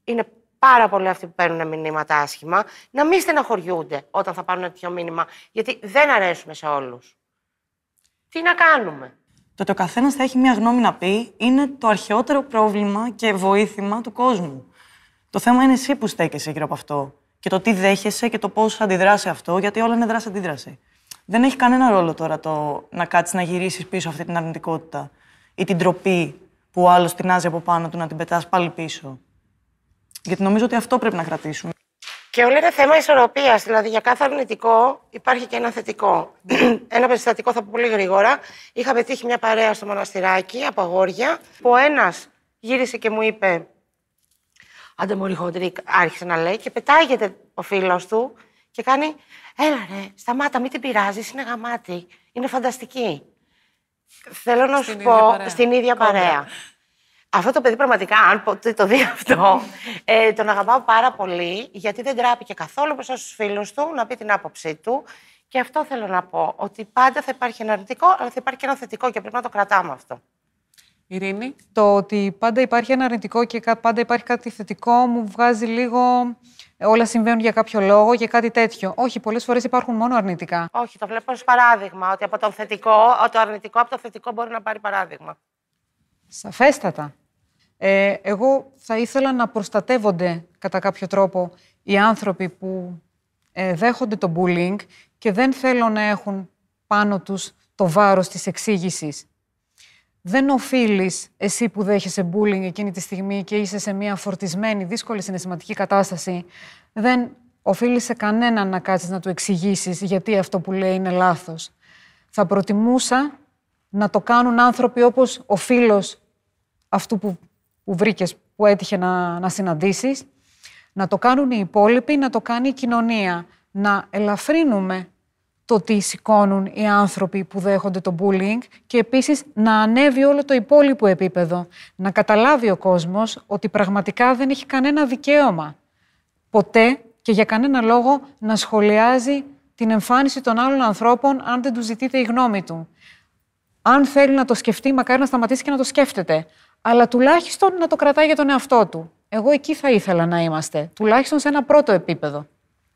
είναι πάρα πολλοί αυτοί που παίρνουν μηνύματα άσχημα, να μην στεναχωριούνται όταν θα πάρουν τέτοιο μήνυμα, γιατί δεν αρέσουμε σε όλους. Τι να κάνουμε; Το ότι ο καθένας θα έχει μία γνώμη να πει είναι το αρχαιότερο πρόβλημα και βοήθημα του κόσμου. Το θέμα είναι εσύ που στέκεσαι γύρω από αυτό. Και το τι δέχεσαι και το πώς αντιδράσει αυτό, γιατί όλα είναι δράση-αντίδραση δεν έχει κανένα ρόλο τώρα το να κάτσεις να γυρίσεις πίσω αυτή την αρνητικότητα ή την τροπή που ο άλλος τεινάζει από πάνω του να την πετάς πάλι πίσω. Γιατί νομίζω ότι αυτό πρέπει να κρατήσουμε. Και όλο είναι θέμα ισορροπίας. Δηλαδή, για κάθε αρνητικό υπάρχει και ένα θετικό. [CLEARS THROAT] ένα περιστατικό θα πω πολύ γρήγορα. Είχα πετύχει μια παρέα στο μοναστηράκι από αγόρια, που ο ένας γύρισε και μου είπε. Άντε μωρή χοντρή, άρχισε να λέει, και πετάγεται ο φίλος του και κάνει Έλα ρε, σταμάτα, μην την πειράζεις, είναι γαμάτη. Είναι φανταστική. Θέλω να σου πω, παρέα. στην ίδια παρέα. Αυτό το παιδί πραγματικά, αν το δει αυτό, ε, τον αγαπάω πάρα πολύ, γιατί δεν τράπηκε καθόλου μπροστά στους φίλους του να πει την άποψή του. Και αυτό θέλω να πω, ότι πάντα θα υπάρχει ένα αρνητικό, αλλά θα υπάρχει και ένα θετικό και πρέπει να το κρατάμε αυτό. Ειρήνη. Το ότι πάντα υπάρχει ένα αρνητικό και πάντα υπάρχει κάτι θετικό μου βγάζει λίγο όλα συμβαίνουν για κάποιο λόγο, για κάτι τέτοιο. Όχι, πολλές φορές υπάρχουν μόνο αρνητικά. Όχι, το βλέπω ως παράδειγμα. Ότι από το θετικό, το αρνητικό από το θετικό μπορεί να πάρει παράδειγμα. Σαφέστατα. Ε, εγώ θα ήθελα να προστατεύονται κατά κάποιο τρόπο οι άνθρωποι που ε, δέχονται το bullying και δεν θέλουν να έχουν πάνω τους το βάρος της εξήγησης δεν οφείλεις εσύ που δέχεσαι bullying εκείνη τη στιγμή και είσαι σε μια φορτισμένη, δύσκολη συναισθηματική κατάσταση, δεν οφείλεις σε κανέναν να κάτσεις να του εξηγήσεις γιατί αυτό που λέει είναι λάθος. Θα προτιμούσα να το κάνουν άνθρωποι όπως ο φίλος αυτού που, που βρήκες, που έτυχε να, να συναντήσεις, να το κάνουν οι υπόλοιποι, να το κάνει η κοινωνία. Να ελαφρύνουμε το τι σηκώνουν οι άνθρωποι που δέχονται το bullying και επίσης να ανέβει όλο το υπόλοιπο επίπεδο. Να καταλάβει ο κόσμος ότι πραγματικά δεν έχει κανένα δικαίωμα ποτέ και για κανένα λόγο να σχολιάζει την εμφάνιση των άλλων ανθρώπων αν δεν του ζητείτε η γνώμη του. Αν θέλει να το σκεφτεί, μακάρι να σταματήσει και να το σκέφτεται. Αλλά τουλάχιστον να το κρατάει για τον εαυτό του. Εγώ εκεί θα ήθελα να είμαστε, τουλάχιστον σε ένα πρώτο επίπεδο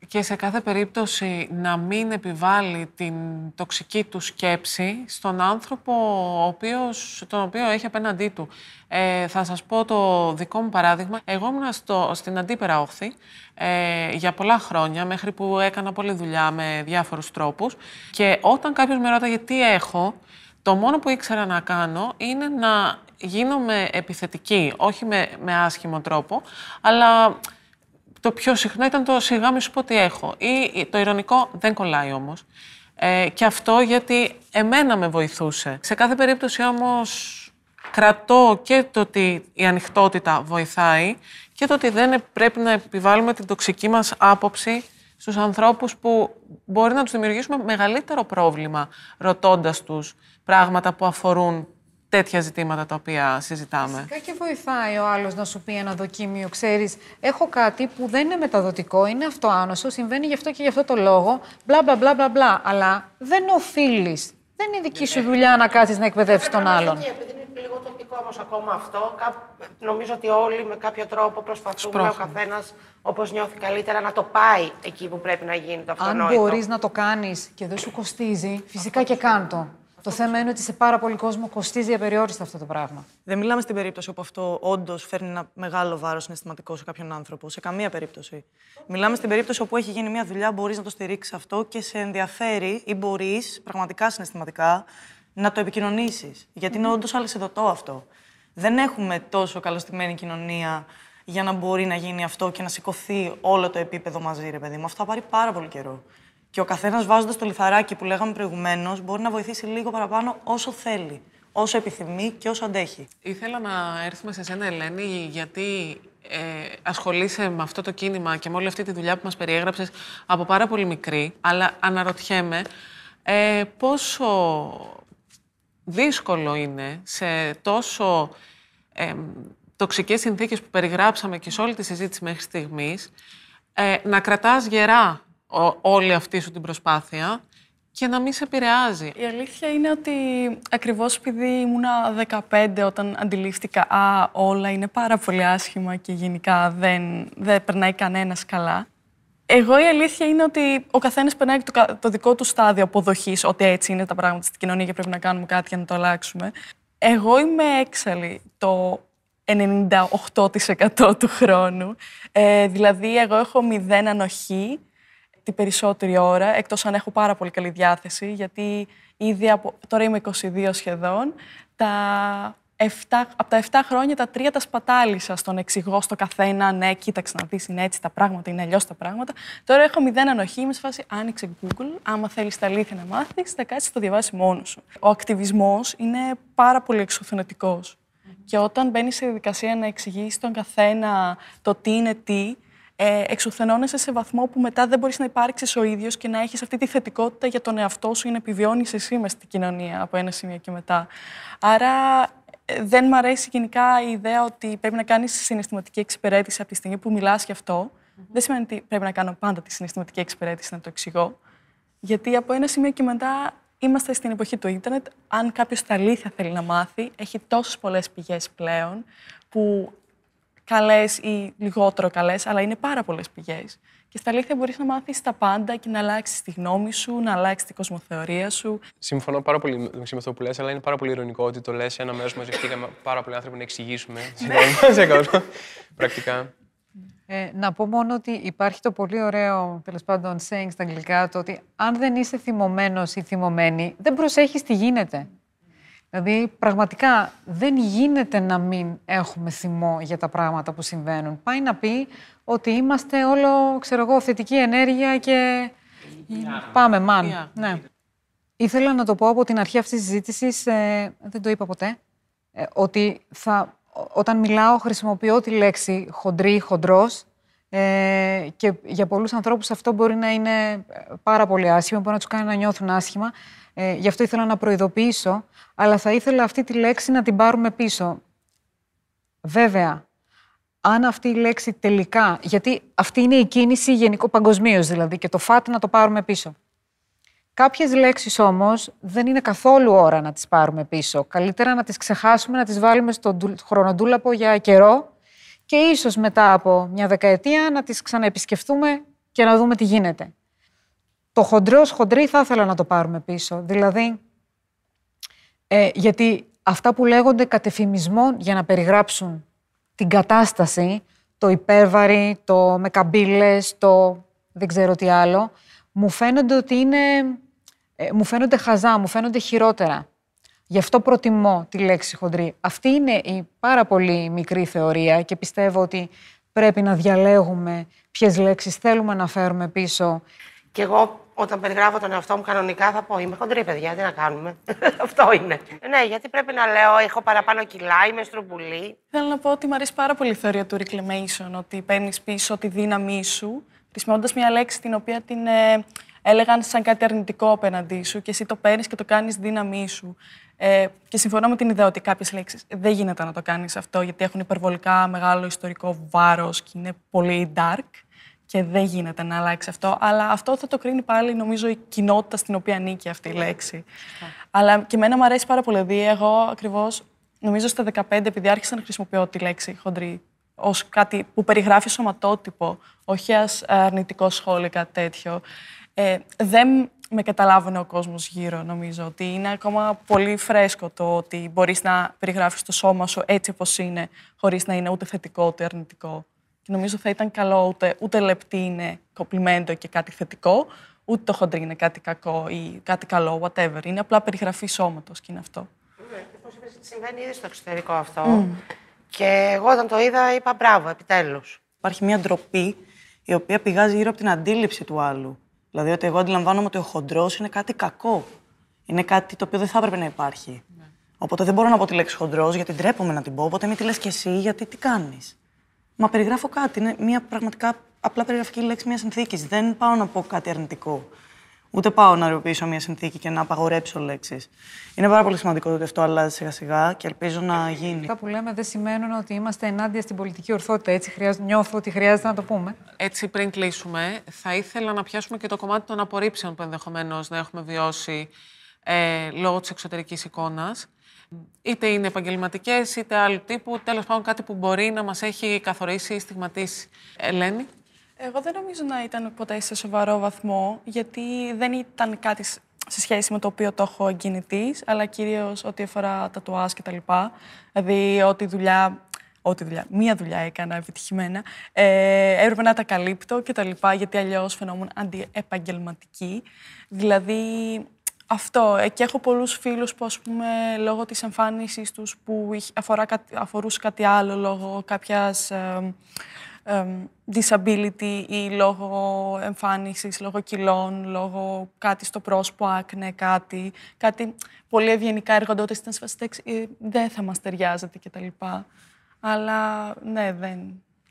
και σε κάθε περίπτωση να μην επιβάλλει την τοξική του σκέψη στον άνθρωπο ο οποίος, τον οποίο έχει απέναντί του. Ε, θα σας πω το δικό μου παράδειγμα. Εγώ ήμουν στο, στην αντίπερα όχθη ε, για πολλά χρόνια, μέχρι που έκανα πολλή δουλειά με διάφορους τρόπους και όταν κάποιος με ρώταγε τι έχω, το μόνο που ήξερα να κάνω είναι να γίνομαι επιθετική, όχι με, με άσχημο τρόπο, αλλά το πιο συχνό ήταν το σιγά μη σου πω τι έχω. Ή το ηρωνικό δεν κολλάει όμως. Ε, και αυτό γιατί εμένα με βοηθούσε. Σε κάθε περίπτωση όμως κρατώ και το ότι η ανοιχτότητα βοηθάει και το ότι δεν πρέπει να επιβάλλουμε την τοξική μας άποψη στους ανθρώπους που μπορεί να τους δημιουργήσουμε μεγαλύτερο πρόβλημα ρωτώντας τους πράγματα που αφορούν τέτοια ζητήματα τα οποία συζητάμε. Φυσικά και βοηθάει ο άλλος να σου πει ένα δοκίμιο. Ξέρεις, έχω κάτι που δεν είναι μεταδοτικό, είναι αυτοάνωσο, συμβαίνει γι' αυτό και γι' αυτό το λόγο. Μπλα μπλα μπλα μπλα. μπλα αλλά δεν οφείλεις. Δεν είναι δική σου δουλειά να κάτσει να εκπαιδεύσεις τον άλλον. Επειδή είναι λίγο τοπικό όμως ακόμα αυτό, νομίζω ότι όλοι με κάποιο τρόπο προσπαθούμε ο καθένας όπως νιώθει καλύτερα να το πάει εκεί που πρέπει να γίνει το αυτονόητο. Αν μπορείς να το κάνεις και δεν σου κοστίζει, φυσικά και κάν το. Το θέμα είναι ότι σε πάρα πολύ κόσμο κοστίζει απεριόριστα αυτό το πράγμα. Δεν μιλάμε στην περίπτωση όπου αυτό όντως φέρνει ένα μεγάλο βάρος συναισθηματικό σε κάποιον άνθρωπο. Σε καμία περίπτωση. Μιλάμε στην περίπτωση όπου έχει γίνει μια δουλειά, μπορείς να το στηρίξεις αυτό και σε ενδιαφέρει ή μπορείς πραγματικά συναισθηματικά να το επικοινωνήσεις. Γιατί είναι όντως αλυσιδωτό αυτό. Δεν έχουμε τόσο καλωστημένη κοινωνία για να μπορεί να γίνει αυτό και να σηκωθεί όλο το επίπεδο μαζί, ρε παιδί μου. Αυτό θα πάρει πάρα πολύ καιρό. Και ο καθένας βάζοντας το λιθαράκι που λέγαμε προηγουμένως, μπορεί να βοηθήσει λίγο παραπάνω όσο θέλει, όσο επιθυμεί και όσο αντέχει. Ήθελα να έρθουμε σε σένα, Ελένη, γιατί ε, ασχολείσαι με αυτό το κίνημα και με όλη αυτή τη δουλειά που μας περιέγραψες από πάρα πολύ μικρή, αλλά αναρωτιέμαι ε, πόσο δύσκολο είναι σε τόσο ε, τοξικές συνθήκες που περιγράψαμε και σε όλη τη συζήτηση μέχρι στιγμής, ε, να κρατάς γερά όλη αυτή σου την προσπάθεια και να μην σε επηρεάζει. Η αλήθεια είναι ότι ακριβώς επειδή ήμουνα 15 όταν αντιλήφθηκα «Α, όλα είναι πάρα πολύ άσχημα και γενικά δεν, δεν περνάει κανένας καλά», εγώ η αλήθεια είναι ότι ο καθένας περνάει το, το δικό του στάδιο αποδοχής ότι έτσι είναι τα πράγματα στην κοινωνία και πρέπει να κάνουμε κάτι για να το αλλάξουμε. Εγώ είμαι έξαλλη το 98% του χρόνου. Ε, δηλαδή, εγώ έχω μηδέν ανοχή την περισσότερη ώρα, εκτός αν έχω πάρα πολύ καλή διάθεση, γιατί ήδη από, τώρα είμαι 22 σχεδόν, τα 7, από τα 7 χρόνια τα τρία τα σπατάλησα στον εξηγώ στο καθένα, ναι, κοίταξε να δεις, είναι έτσι τα πράγματα, είναι αλλιώς τα πράγματα. Τώρα έχω μηδέν ανοχή, είμαι σε φάση άνοιξε Google, άμα θέλεις τα αλήθεια να μάθεις, θα κάτσεις το διαβάσεις μόνος σου. Ο ακτιβισμός είναι πάρα πολύ εξωθενετικός. Και όταν μπαίνει σε διαδικασία να εξηγήσει τον καθένα το τι είναι τι, ε, εξουθενώνεσαι σε βαθμό που μετά δεν μπορείς να υπάρξεις ο ίδιος και να έχεις αυτή τη θετικότητα για τον εαυτό σου ή να επιβιώνεις εσύ μες στην κοινωνία από ένα σημείο και μετά. Άρα ε, δεν μ' αρέσει γενικά η ιδέα ότι πρέπει να κάνεις συναισθηματική εξυπηρέτηση από τη στιγμή που μιλάς γι' αυτό. Δεν σημαίνει ότι πρέπει να κάνω πάντα τη συναισθηματική εξυπηρέτηση, να το εξηγώ. Γιατί από ένα σημείο και μετά είμαστε στην εποχή του ίντερνετ. Αν κάποιος τα αλήθεια θέλει να μάθει, έχει τόσες πολλές πηγές πλέον που καλές ή λιγότερο καλές, αλλά είναι πάρα πολλές πηγές. Και στα αλήθεια μπορείς να μάθεις τα πάντα και να αλλάξεις τη γνώμη σου, να αλλάξεις την κοσμοθεωρία σου. Συμφωνώ πάρα πολύ με αυτό που λες, αλλά είναι πάρα πολύ ειρωνικό ότι το λες σε ένα μέρος που μαζευτήκαμε πάρα πολλοί άνθρωποι να εξηγήσουμε [LAUGHS] σε κόσμο. Πρακτικά. Ε, να πω μόνο ότι υπάρχει το πολύ ωραίο, τέλος πάντων, saying στα αγγλικά, το ότι αν δεν είσαι θυμωμένος ή θυμωμένη, δεν προσέχεις τι γίνεται. Δηλαδή, πραγματικά δεν γίνεται να μην έχουμε θυμό για τα πράγματα που συμβαίνουν. Πάει να πει ότι είμαστε όλο, ξέρω εγώ, θετική ενέργεια και πάμε, μαν. Ναι. Ήθελα να το πω από την αρχή αυτής της συζήτησης, ε, δεν το είπα ποτέ, ε, ότι θα, όταν μιλάω χρησιμοποιώ τη λέξη χοντρή, χοντρός ε, και για πολλούς ανθρώπους αυτό μπορεί να είναι πάρα πολύ άσχημο, μπορεί να τους κάνει να νιώθουν άσχημα. Ε, γι' αυτό ήθελα να προειδοποιήσω, αλλά θα ήθελα αυτή τη λέξη να την πάρουμε πίσω. Βέβαια, αν αυτή η λέξη τελικά, γιατί αυτή είναι η κίνηση γενικό παγκοσμίως δηλαδή και το φάτ να το πάρουμε πίσω. Κάποιες λέξεις όμως δεν είναι καθόλου ώρα να τις πάρουμε πίσω. Καλύτερα να τις ξεχάσουμε, να τις βάλουμε στο χρονοτούλαπο για καιρό και ίσως μετά από μια δεκαετία να τις ξαναεπισκεφτούμε και να δούμε τι γίνεται. Το χοντρό χοντρή θα ήθελα να το πάρουμε πίσω. Δηλαδή, ε, γιατί αυτά που λέγονται κατεφημισμών για να περιγράψουν την κατάσταση, το υπέρβαρη, το με καμπύλες, το δεν ξέρω τι άλλο, μου φαίνονται ότι είναι, ε, μου φαίνονται χαζά, μου φαίνονται χειρότερα. Γι' αυτό προτιμώ τη λέξη χοντρή. Αυτή είναι η πάρα πολύ μικρή θεωρία και πιστεύω ότι πρέπει να διαλέγουμε ποιες λέξεις θέλουμε να φέρουμε πίσω. Και εγώ όταν περιγράφω τον εαυτό μου κανονικά θα πω Είμαι χοντρή, παιδιά, τι να κάνουμε. [LAUGHS] Αυτό είναι. Ναι, γιατί πρέπει να λέω Έχω παραπάνω κιλά, είμαι στρομπουλή. Θέλω να πω ότι μου αρέσει πάρα πολύ η θεωρία του reclamation, ότι παίρνεις πίσω τη δύναμή σου, χρησιμοποιώντας μια λέξη την οποία την ε, έλεγαν σαν κάτι αρνητικό απέναντί σου και εσύ το παίρνεις και το κάνεις δύναμή σου. Ε, και συμφωνώ με την ιδέα ότι κάποιες λέξεις δεν γίνεται να το κάνεις αυτό, γιατί έχουν υπερβολικά μεγάλο ιστορικό βάρος και είναι πολύ dark και δεν γίνεται να αλλάξει αυτό. Αλλά αυτό θα το κρίνει πάλι, νομίζω, η κοινότητα στην οποία ανήκει αυτή η λέξη. Αλλά και εμένα μου αρέσει πάρα πολύ. Δηλαδή, εγώ ακριβώς νομίζω στα 15, επειδή άρχισα να χρησιμοποιώ τη λέξη χοντρή ως κάτι που περιγράφει σωματότυπο, όχι ω αρνητικό σχόλιο, κάτι τέτοιο. Ε, δεν, με καταλάβαινε ο κόσμος γύρω, νομίζω. Ότι είναι ακόμα πολύ φρέσκο το ότι μπορείς να περιγράφεις το σώμα σου έτσι όπως είναι, χωρίς να είναι ούτε θετικό ούτε αρνητικό. Και νομίζω θα ήταν καλό ούτε, ούτε λεπτή είναι κοπλιμέντο και κάτι θετικό, ούτε το χοντρί είναι κάτι κακό ή κάτι καλό, whatever. Είναι απλά περιγραφή σώματος και είναι αυτό. Ναι, και πώς είπες, συμβαίνει ήδη στο εξωτερικό αυτό. Και εγώ όταν το είδα είπα μπράβο, επιτέλους. Υπάρχει μια ντροπή η οποία πηγάζει γύρω από την αντίληψη του άλλου. Δηλαδή ότι εγώ αντιλαμβάνομαι ότι ο χοντρός είναι κάτι κακό. Είναι κάτι το οποίο δεν θα έπρεπε να υπάρχει. Οπότε δεν μπορώ να πω τη λέξη χοντρός γιατί ντρέπομαι να την πω. Οπότε μην τη λες και εσύ γιατί τι κάνεις. Μα περιγράφω κάτι. Είναι μια πραγματικά απλά περιγραφική λέξη μιας συνθήκης. Δεν πάω να πω κάτι αρνητικό. Ούτε πάω να αριοποιήσω μια συνθήκη και να απαγορέψω λέξεις. Είναι πάρα πολύ σημαντικό ότι αυτό αλλάζει σιγά σιγά και ελπίζω να γίνει. Αυτά που λέμε δεν σημαίνουν ότι είμαστε ενάντια στην πολιτική ορθότητα. Έτσι χρειάζεται, νιώθω ότι χρειάζεται να το πούμε. Έτσι, πριν κλείσουμε, θα ήθελα να πιάσουμε και το κομμάτι των απορρίψεων που ενδεχομένως να έχουμε βιώσει ε, λόγω της εξωτερικής εικόνας. Είτε είναι επαγγελματικές, είτε άλλου τύπου. Τέλος πάντων, κάτι που μπορεί να μας έχει καθορίσει ή στιγματίσει. Ελένη; Εγώ δεν νομίζω να ήταν ποτέ σε σοβαρό βαθμό, γιατί δεν ήταν κάτι σ- σε σχέση με το οποίο το έχω εγκινητής, αλλά κυρίως ό,τι αφορά τα τουάζ και τα λοιπά. Δηλαδή, ό,τι δουλειά, ό,τι δουλειά, μία δουλειά έκανα επιτυχημένα, ε, έπρεπε να τα καλύπτω και τα λοιπά, γιατί αλλιώς φαινόμουν αντιεπαγγελματική. Δηλαδή, αυτό. Ε, Και έχω πολλούς φίλους που, ας πούμε, λόγω της εμφάνισης τους που είχε- αφορά, κάτι- αφορούσε κάτι άλλο, λόγω κάποιας ε, ε, disability ή λόγω εμφάνισης, λόγω κιλών, λόγω κάτι στο πρόσωπο, άκνε, κάτι, κάτι πολύ ευγενικά εργοντότες ήταν σε φάση, «Εντάξει, ε, δεν θα μας ταιριάζεται κτλ. Αλλά ναι, δεν.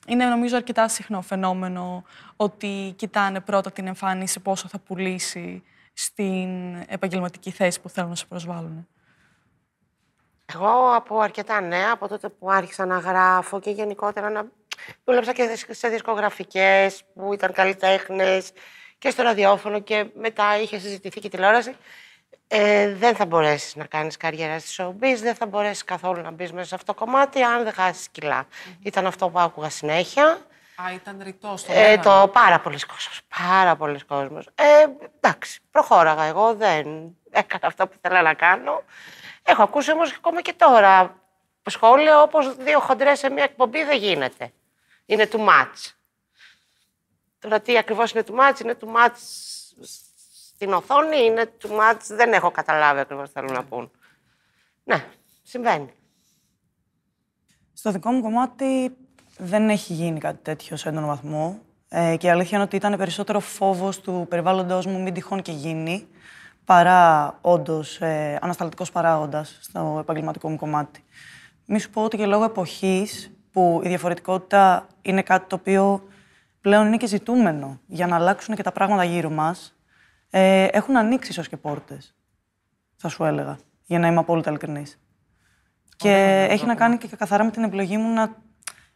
Είναι νομίζω αρκετά συχνό φαινόμενο ότι κοιτάνε πρώτα την εμφάνιση πόσο θα πουλήσει στην επαγγελματική θέση που θέλουν να σε προσβάλλουν. Εγώ από αρκετά νέα, από τότε που άρχισα να γράφω και γενικότερα να δούλεψα και σε δισκογραφικές που ήταν καλλιτέχνες και στο ραδιόφωνο και μετά είχε συζητηθεί και τηλεόραση. Ε, δεν θα μπορέσεις να κάνεις καριέρα στη showbiz, δεν θα μπορέσεις καθόλου να μπεις μέσα σε αυτό το κομμάτι αν δεν χάσεις κιλά. Ήταν αυτό που άκουγα συνέχεια. Α, ήταν ρητό στο Ε, λέγανε. το πάρα πολλοί κόσμος, πάρα πολλοί κόσμος. Ε, εντάξει, προχώραγα εγώ, δεν έκανα αυτό που ήθελα να κάνω. Έχω ακούσει όμως ακόμα και τώρα σχόλια όπως δύο χοντρές σε μια εκπομπή δεν γίνεται. Είναι too much. Τώρα τι ακριβώς είναι too much, είναι too much στην οθόνη, είναι too much, δεν έχω καταλάβει ακριβώς τι θέλουν να πούν. Ναι, συμβαίνει. Στο δικό μου κομμάτι δεν έχει γίνει κάτι τέτοιο σε έντονο βαθμό. Ε, και η αλήθεια είναι ότι ήταν περισσότερο φόβος του περιβάλλοντό μου μην τυχόν και γίνει, παρά όντως ε, ανασταλτικός παράγοντας στο επαγγελματικό μου κομμάτι. Μη σου πω ότι και λόγω εποχής που η διαφορετικότητα είναι κάτι το οποίο πλέον είναι και ζητούμενο για να αλλάξουν και τα πράγματα γύρω μας, ε, έχουν ανοίξει ίσως και πόρτες. Θα σου έλεγα, για να είμαι απόλυτα ειλικρινής. Και έχει να κάνει και καθαρά με την επιλογή μου να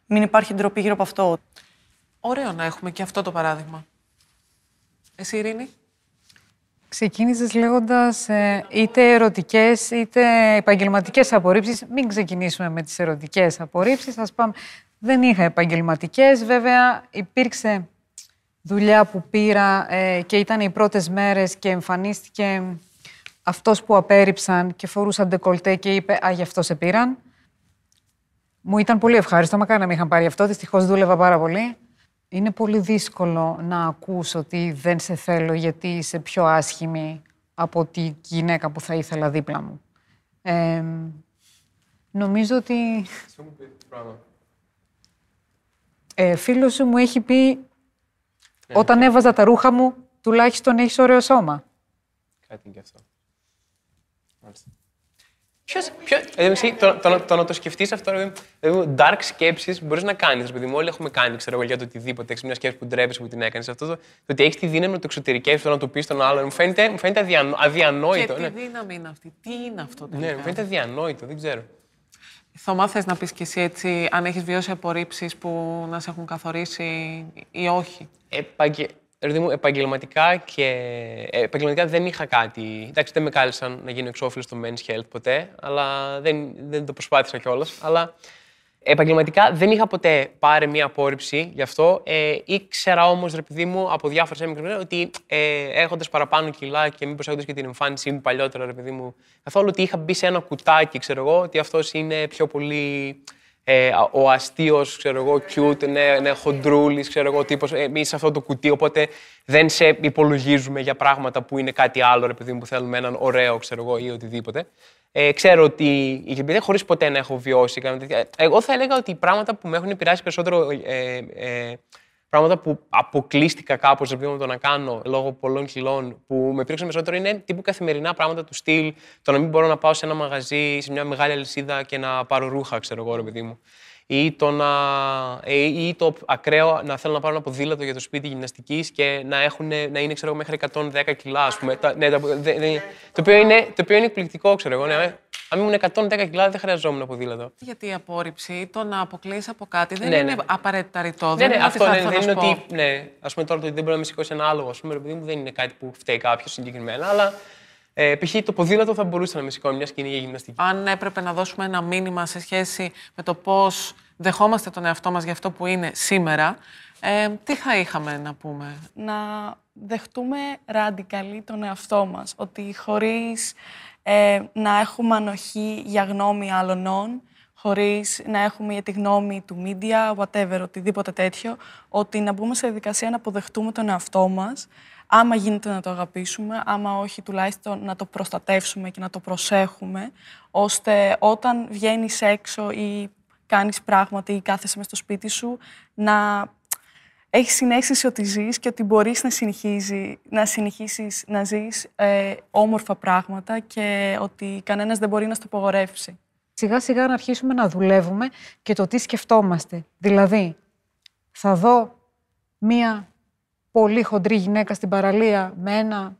μην υπάρχει ντροπή γύρω από αυτό. Ωραίο να έχουμε και αυτό το παράδειγμα. Εσύ, Ειρήνη; Ξεκίνησες λέγοντας ε, είτε ερωτικές είτε επαγγελματικές απορρίψεις. Μην ξεκινήσουμε με τις ερωτικές απορρίψεις. Ας πάμε. Δεν είχα επαγγελματικές. Βέβαια, υπήρξε δουλειά που πήρα ε, και ήταν οι πρώτες μέρες και εμφανίστηκε αυτός που απέρριψαν και φορούσαν ντεκολτέ και είπε «Α, γι' αυτό σε πήραν». Μου ήταν πολύ ευχάριστο, μακάρι να με είχαν πάρει αυτό. Δυστυχώς δούλευα πάρα πολύ. Είναι πολύ δύσκολο να ακούς ότι δεν σε θέλω γιατί είσαι πιο άσχημη από τη γυναίκα που θα ήθελα δίπλα μου. Ε, νομίζω ότι Αυτό μου πει το πράγμα. ε, φίλος σου μου έχει πει όταν έβαζα τα ρούχα μου τουλάχιστον έχεις ωραίο σώμα. Κάτι είναι και αυτό. Μάλιστα. Ποιος, ποιος, ε, εσύ, το, το, το, να το σκεφτείς αυτό, ρε, δηλαδή, dark σκέψει μπορείς να κάνεις. Δηλαδή, όλοι έχουμε κάνει, ξέρω εγώ, για το οτιδήποτε. Έχει μια σκέψη που ντρέπεσαι που την έκανες. Αυτό το, το ότι έχεις τη δύναμη να το εξωτερικεύσει, το να το πεις στον άλλον, μου φαίνεται, μου φαίνεται αδιανο, αδιανόητο. και ναι. τι δύναμη είναι αυτή. Τι είναι αυτό ναι, τελικά; μου φαίνεται αδιανόητο, δεν ξέρω. Θωμά, θες να πεις κι εσύ έτσι, αν έχεις βιώσει απορρίψεις που να σε έχουν καθορίσει ή όχι; Επαγγε... ρε παιδί μου, επαγγελματικά και. ε, επαγγελματικά δεν είχα κάτι. Εντάξει, δεν με κάλεσαν να γίνω εξώφυλλος στο Men's Health ποτέ, αλλά δεν, δεν το προσπάθησα κιόλας. Αλλά Επαγγελματικά δεν είχα ποτέ πάρει μία απόρριψη γι' αυτό. Ε, ήξερα όμως, ρε παιδί μου, από διάφορες έμεινε ότι ε, έχοντας παραπάνω κιλά και μήπως έχοντας και την εμφάνισή μου παλιότερα, ρε παιδί μου, καθόλου ότι είχα μπει σε ένα κουτάκι, ξέρω εγώ, ότι αυτός είναι πιο πολύ ε, ο αστείος, ξέρω εγώ, cute, ναι, ναι χοντρούλης, ξέρω εγώ, τύπος. Εμείς σε αυτό το κουτί, οπότε δεν σε υπολογίζουμε για πράγματα που είναι κάτι άλλο, ρε παιδί μου, που θέλουμε έναν ωραίο, ξέρω εγώ, ή οτιδήποτε. Ε, ξέρω ότι η εμπειρία χωρίς ποτέ να έχω βιώσει. Εγώ θα έλεγα ότι οι πράγματα που με έχουν επηρεάσει περισσότερο. Ε, ε, πράγματα που αποκλείστηκα κάπως με το να κάνω λόγω πολλών κιλών που με πήρξαν περισσότερο είναι τύπου καθημερινά πράγματα του στυλ. Το να μην μπορώ να πάω σε ένα μαγαζί, σε μια μεγάλη αλυσίδα και να πάρω ρούχα, ξέρω εγώ, ρε παιδί μου ή το, να, ε, ή το ακραίο να θέλω να πάρω ένα ποδήλατο για το σπίτι γυμναστικής και να, έχουν, να είναι ξέρω, μέχρι 110 κιλά, ας πούμε. ναι, το, οποίο είναι, το οποίο είναι εκπληκτικό, ξέρω εγώ. Ναι, αν ήμουν 110 κιλά, δεν χρειαζόμουν ποδήλατο. Γιατί η απόρριψη, το να αποκλείσει από κάτι δεν ναι, είναι ναι. απαραίτητα ρητό. Ναι, ναι, αυτό δεν είναι ότι. Ναι, ας πούμε τώρα το ότι δεν μπορεί να με σηκώσει ένα άλογο, ας πούμε, επειδή μου δεν είναι κάτι που φταίει κάποιος συγκεκριμένα, αλλά ε, π.χ. το ποδήλατο θα μπορούσε να με σηκώνει μια σκηνή για γυμναστική. Αν έπρεπε να δώσουμε ένα μήνυμα σε σχέση με το πώς δεχόμαστε τον εαυτό μας για αυτό που είναι σήμερα, ε, τι θα είχαμε να πούμε; Να δεχτούμε ραντικαλή τον εαυτό μας. Ότι χωρίς ε, να έχουμε ανοχή για γνώμη άλλων, χωρίς να έχουμε για τη γνώμη του media, whatever, οτιδήποτε τέτοιο, ότι να μπούμε σε διαδικασία να αποδεχτούμε τον εαυτό μας, άμα γίνεται να το αγαπήσουμε, άμα όχι τουλάχιστον να το προστατεύσουμε και να το προσέχουμε, ώστε όταν βγαίνεις έξω ή κάνεις πράγματα ή κάθεσαι μες στο σπίτι σου, να έχεις συνέστηση ότι ζεις και ότι μπορείς να, συνεχίζει, να συνεχίσεις να ζεις ε, όμορφα πράγματα και ότι κανένας δεν μπορεί να στο απογορεύσει. Σιγά σιγά να αρχίσουμε να δουλεύουμε και το τι σκεφτόμαστε. Δηλαδή, θα δω μία πολύ χοντρή γυναίκα στην παραλία με ένα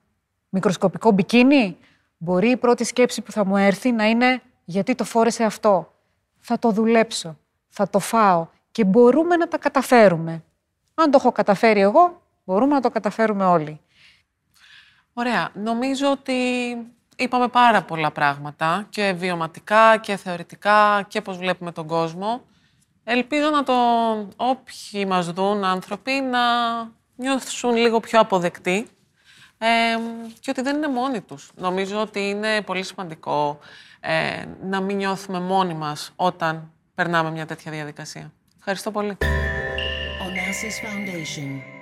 μικροσκοπικό μπικίνι, μπορεί η πρώτη σκέψη που θα μου έρθει να είναι γιατί το φόρεσε αυτό; Θα το δουλέψω, θα το φάω και μπορούμε να τα καταφέρουμε. Αν το έχω καταφέρει εγώ, μπορούμε να το καταφέρουμε όλοι. Ωραία. Νομίζω ότι είπαμε πάρα πολλά πράγματα και βιωματικά και θεωρητικά και πώς βλέπουμε τον κόσμο. Ελπίζω να το όποιοι μας δουν άνθρωποι να νιώθουν λίγο πιο αποδεκτοί ε, και ότι δεν είναι μόνοι τους. Νομίζω ότι είναι πολύ σημαντικό ε, να μην νιώθουμε μόνοι μας όταν περνάμε μια τέτοια διαδικασία. Ευχαριστώ πολύ. Onassis Foundation.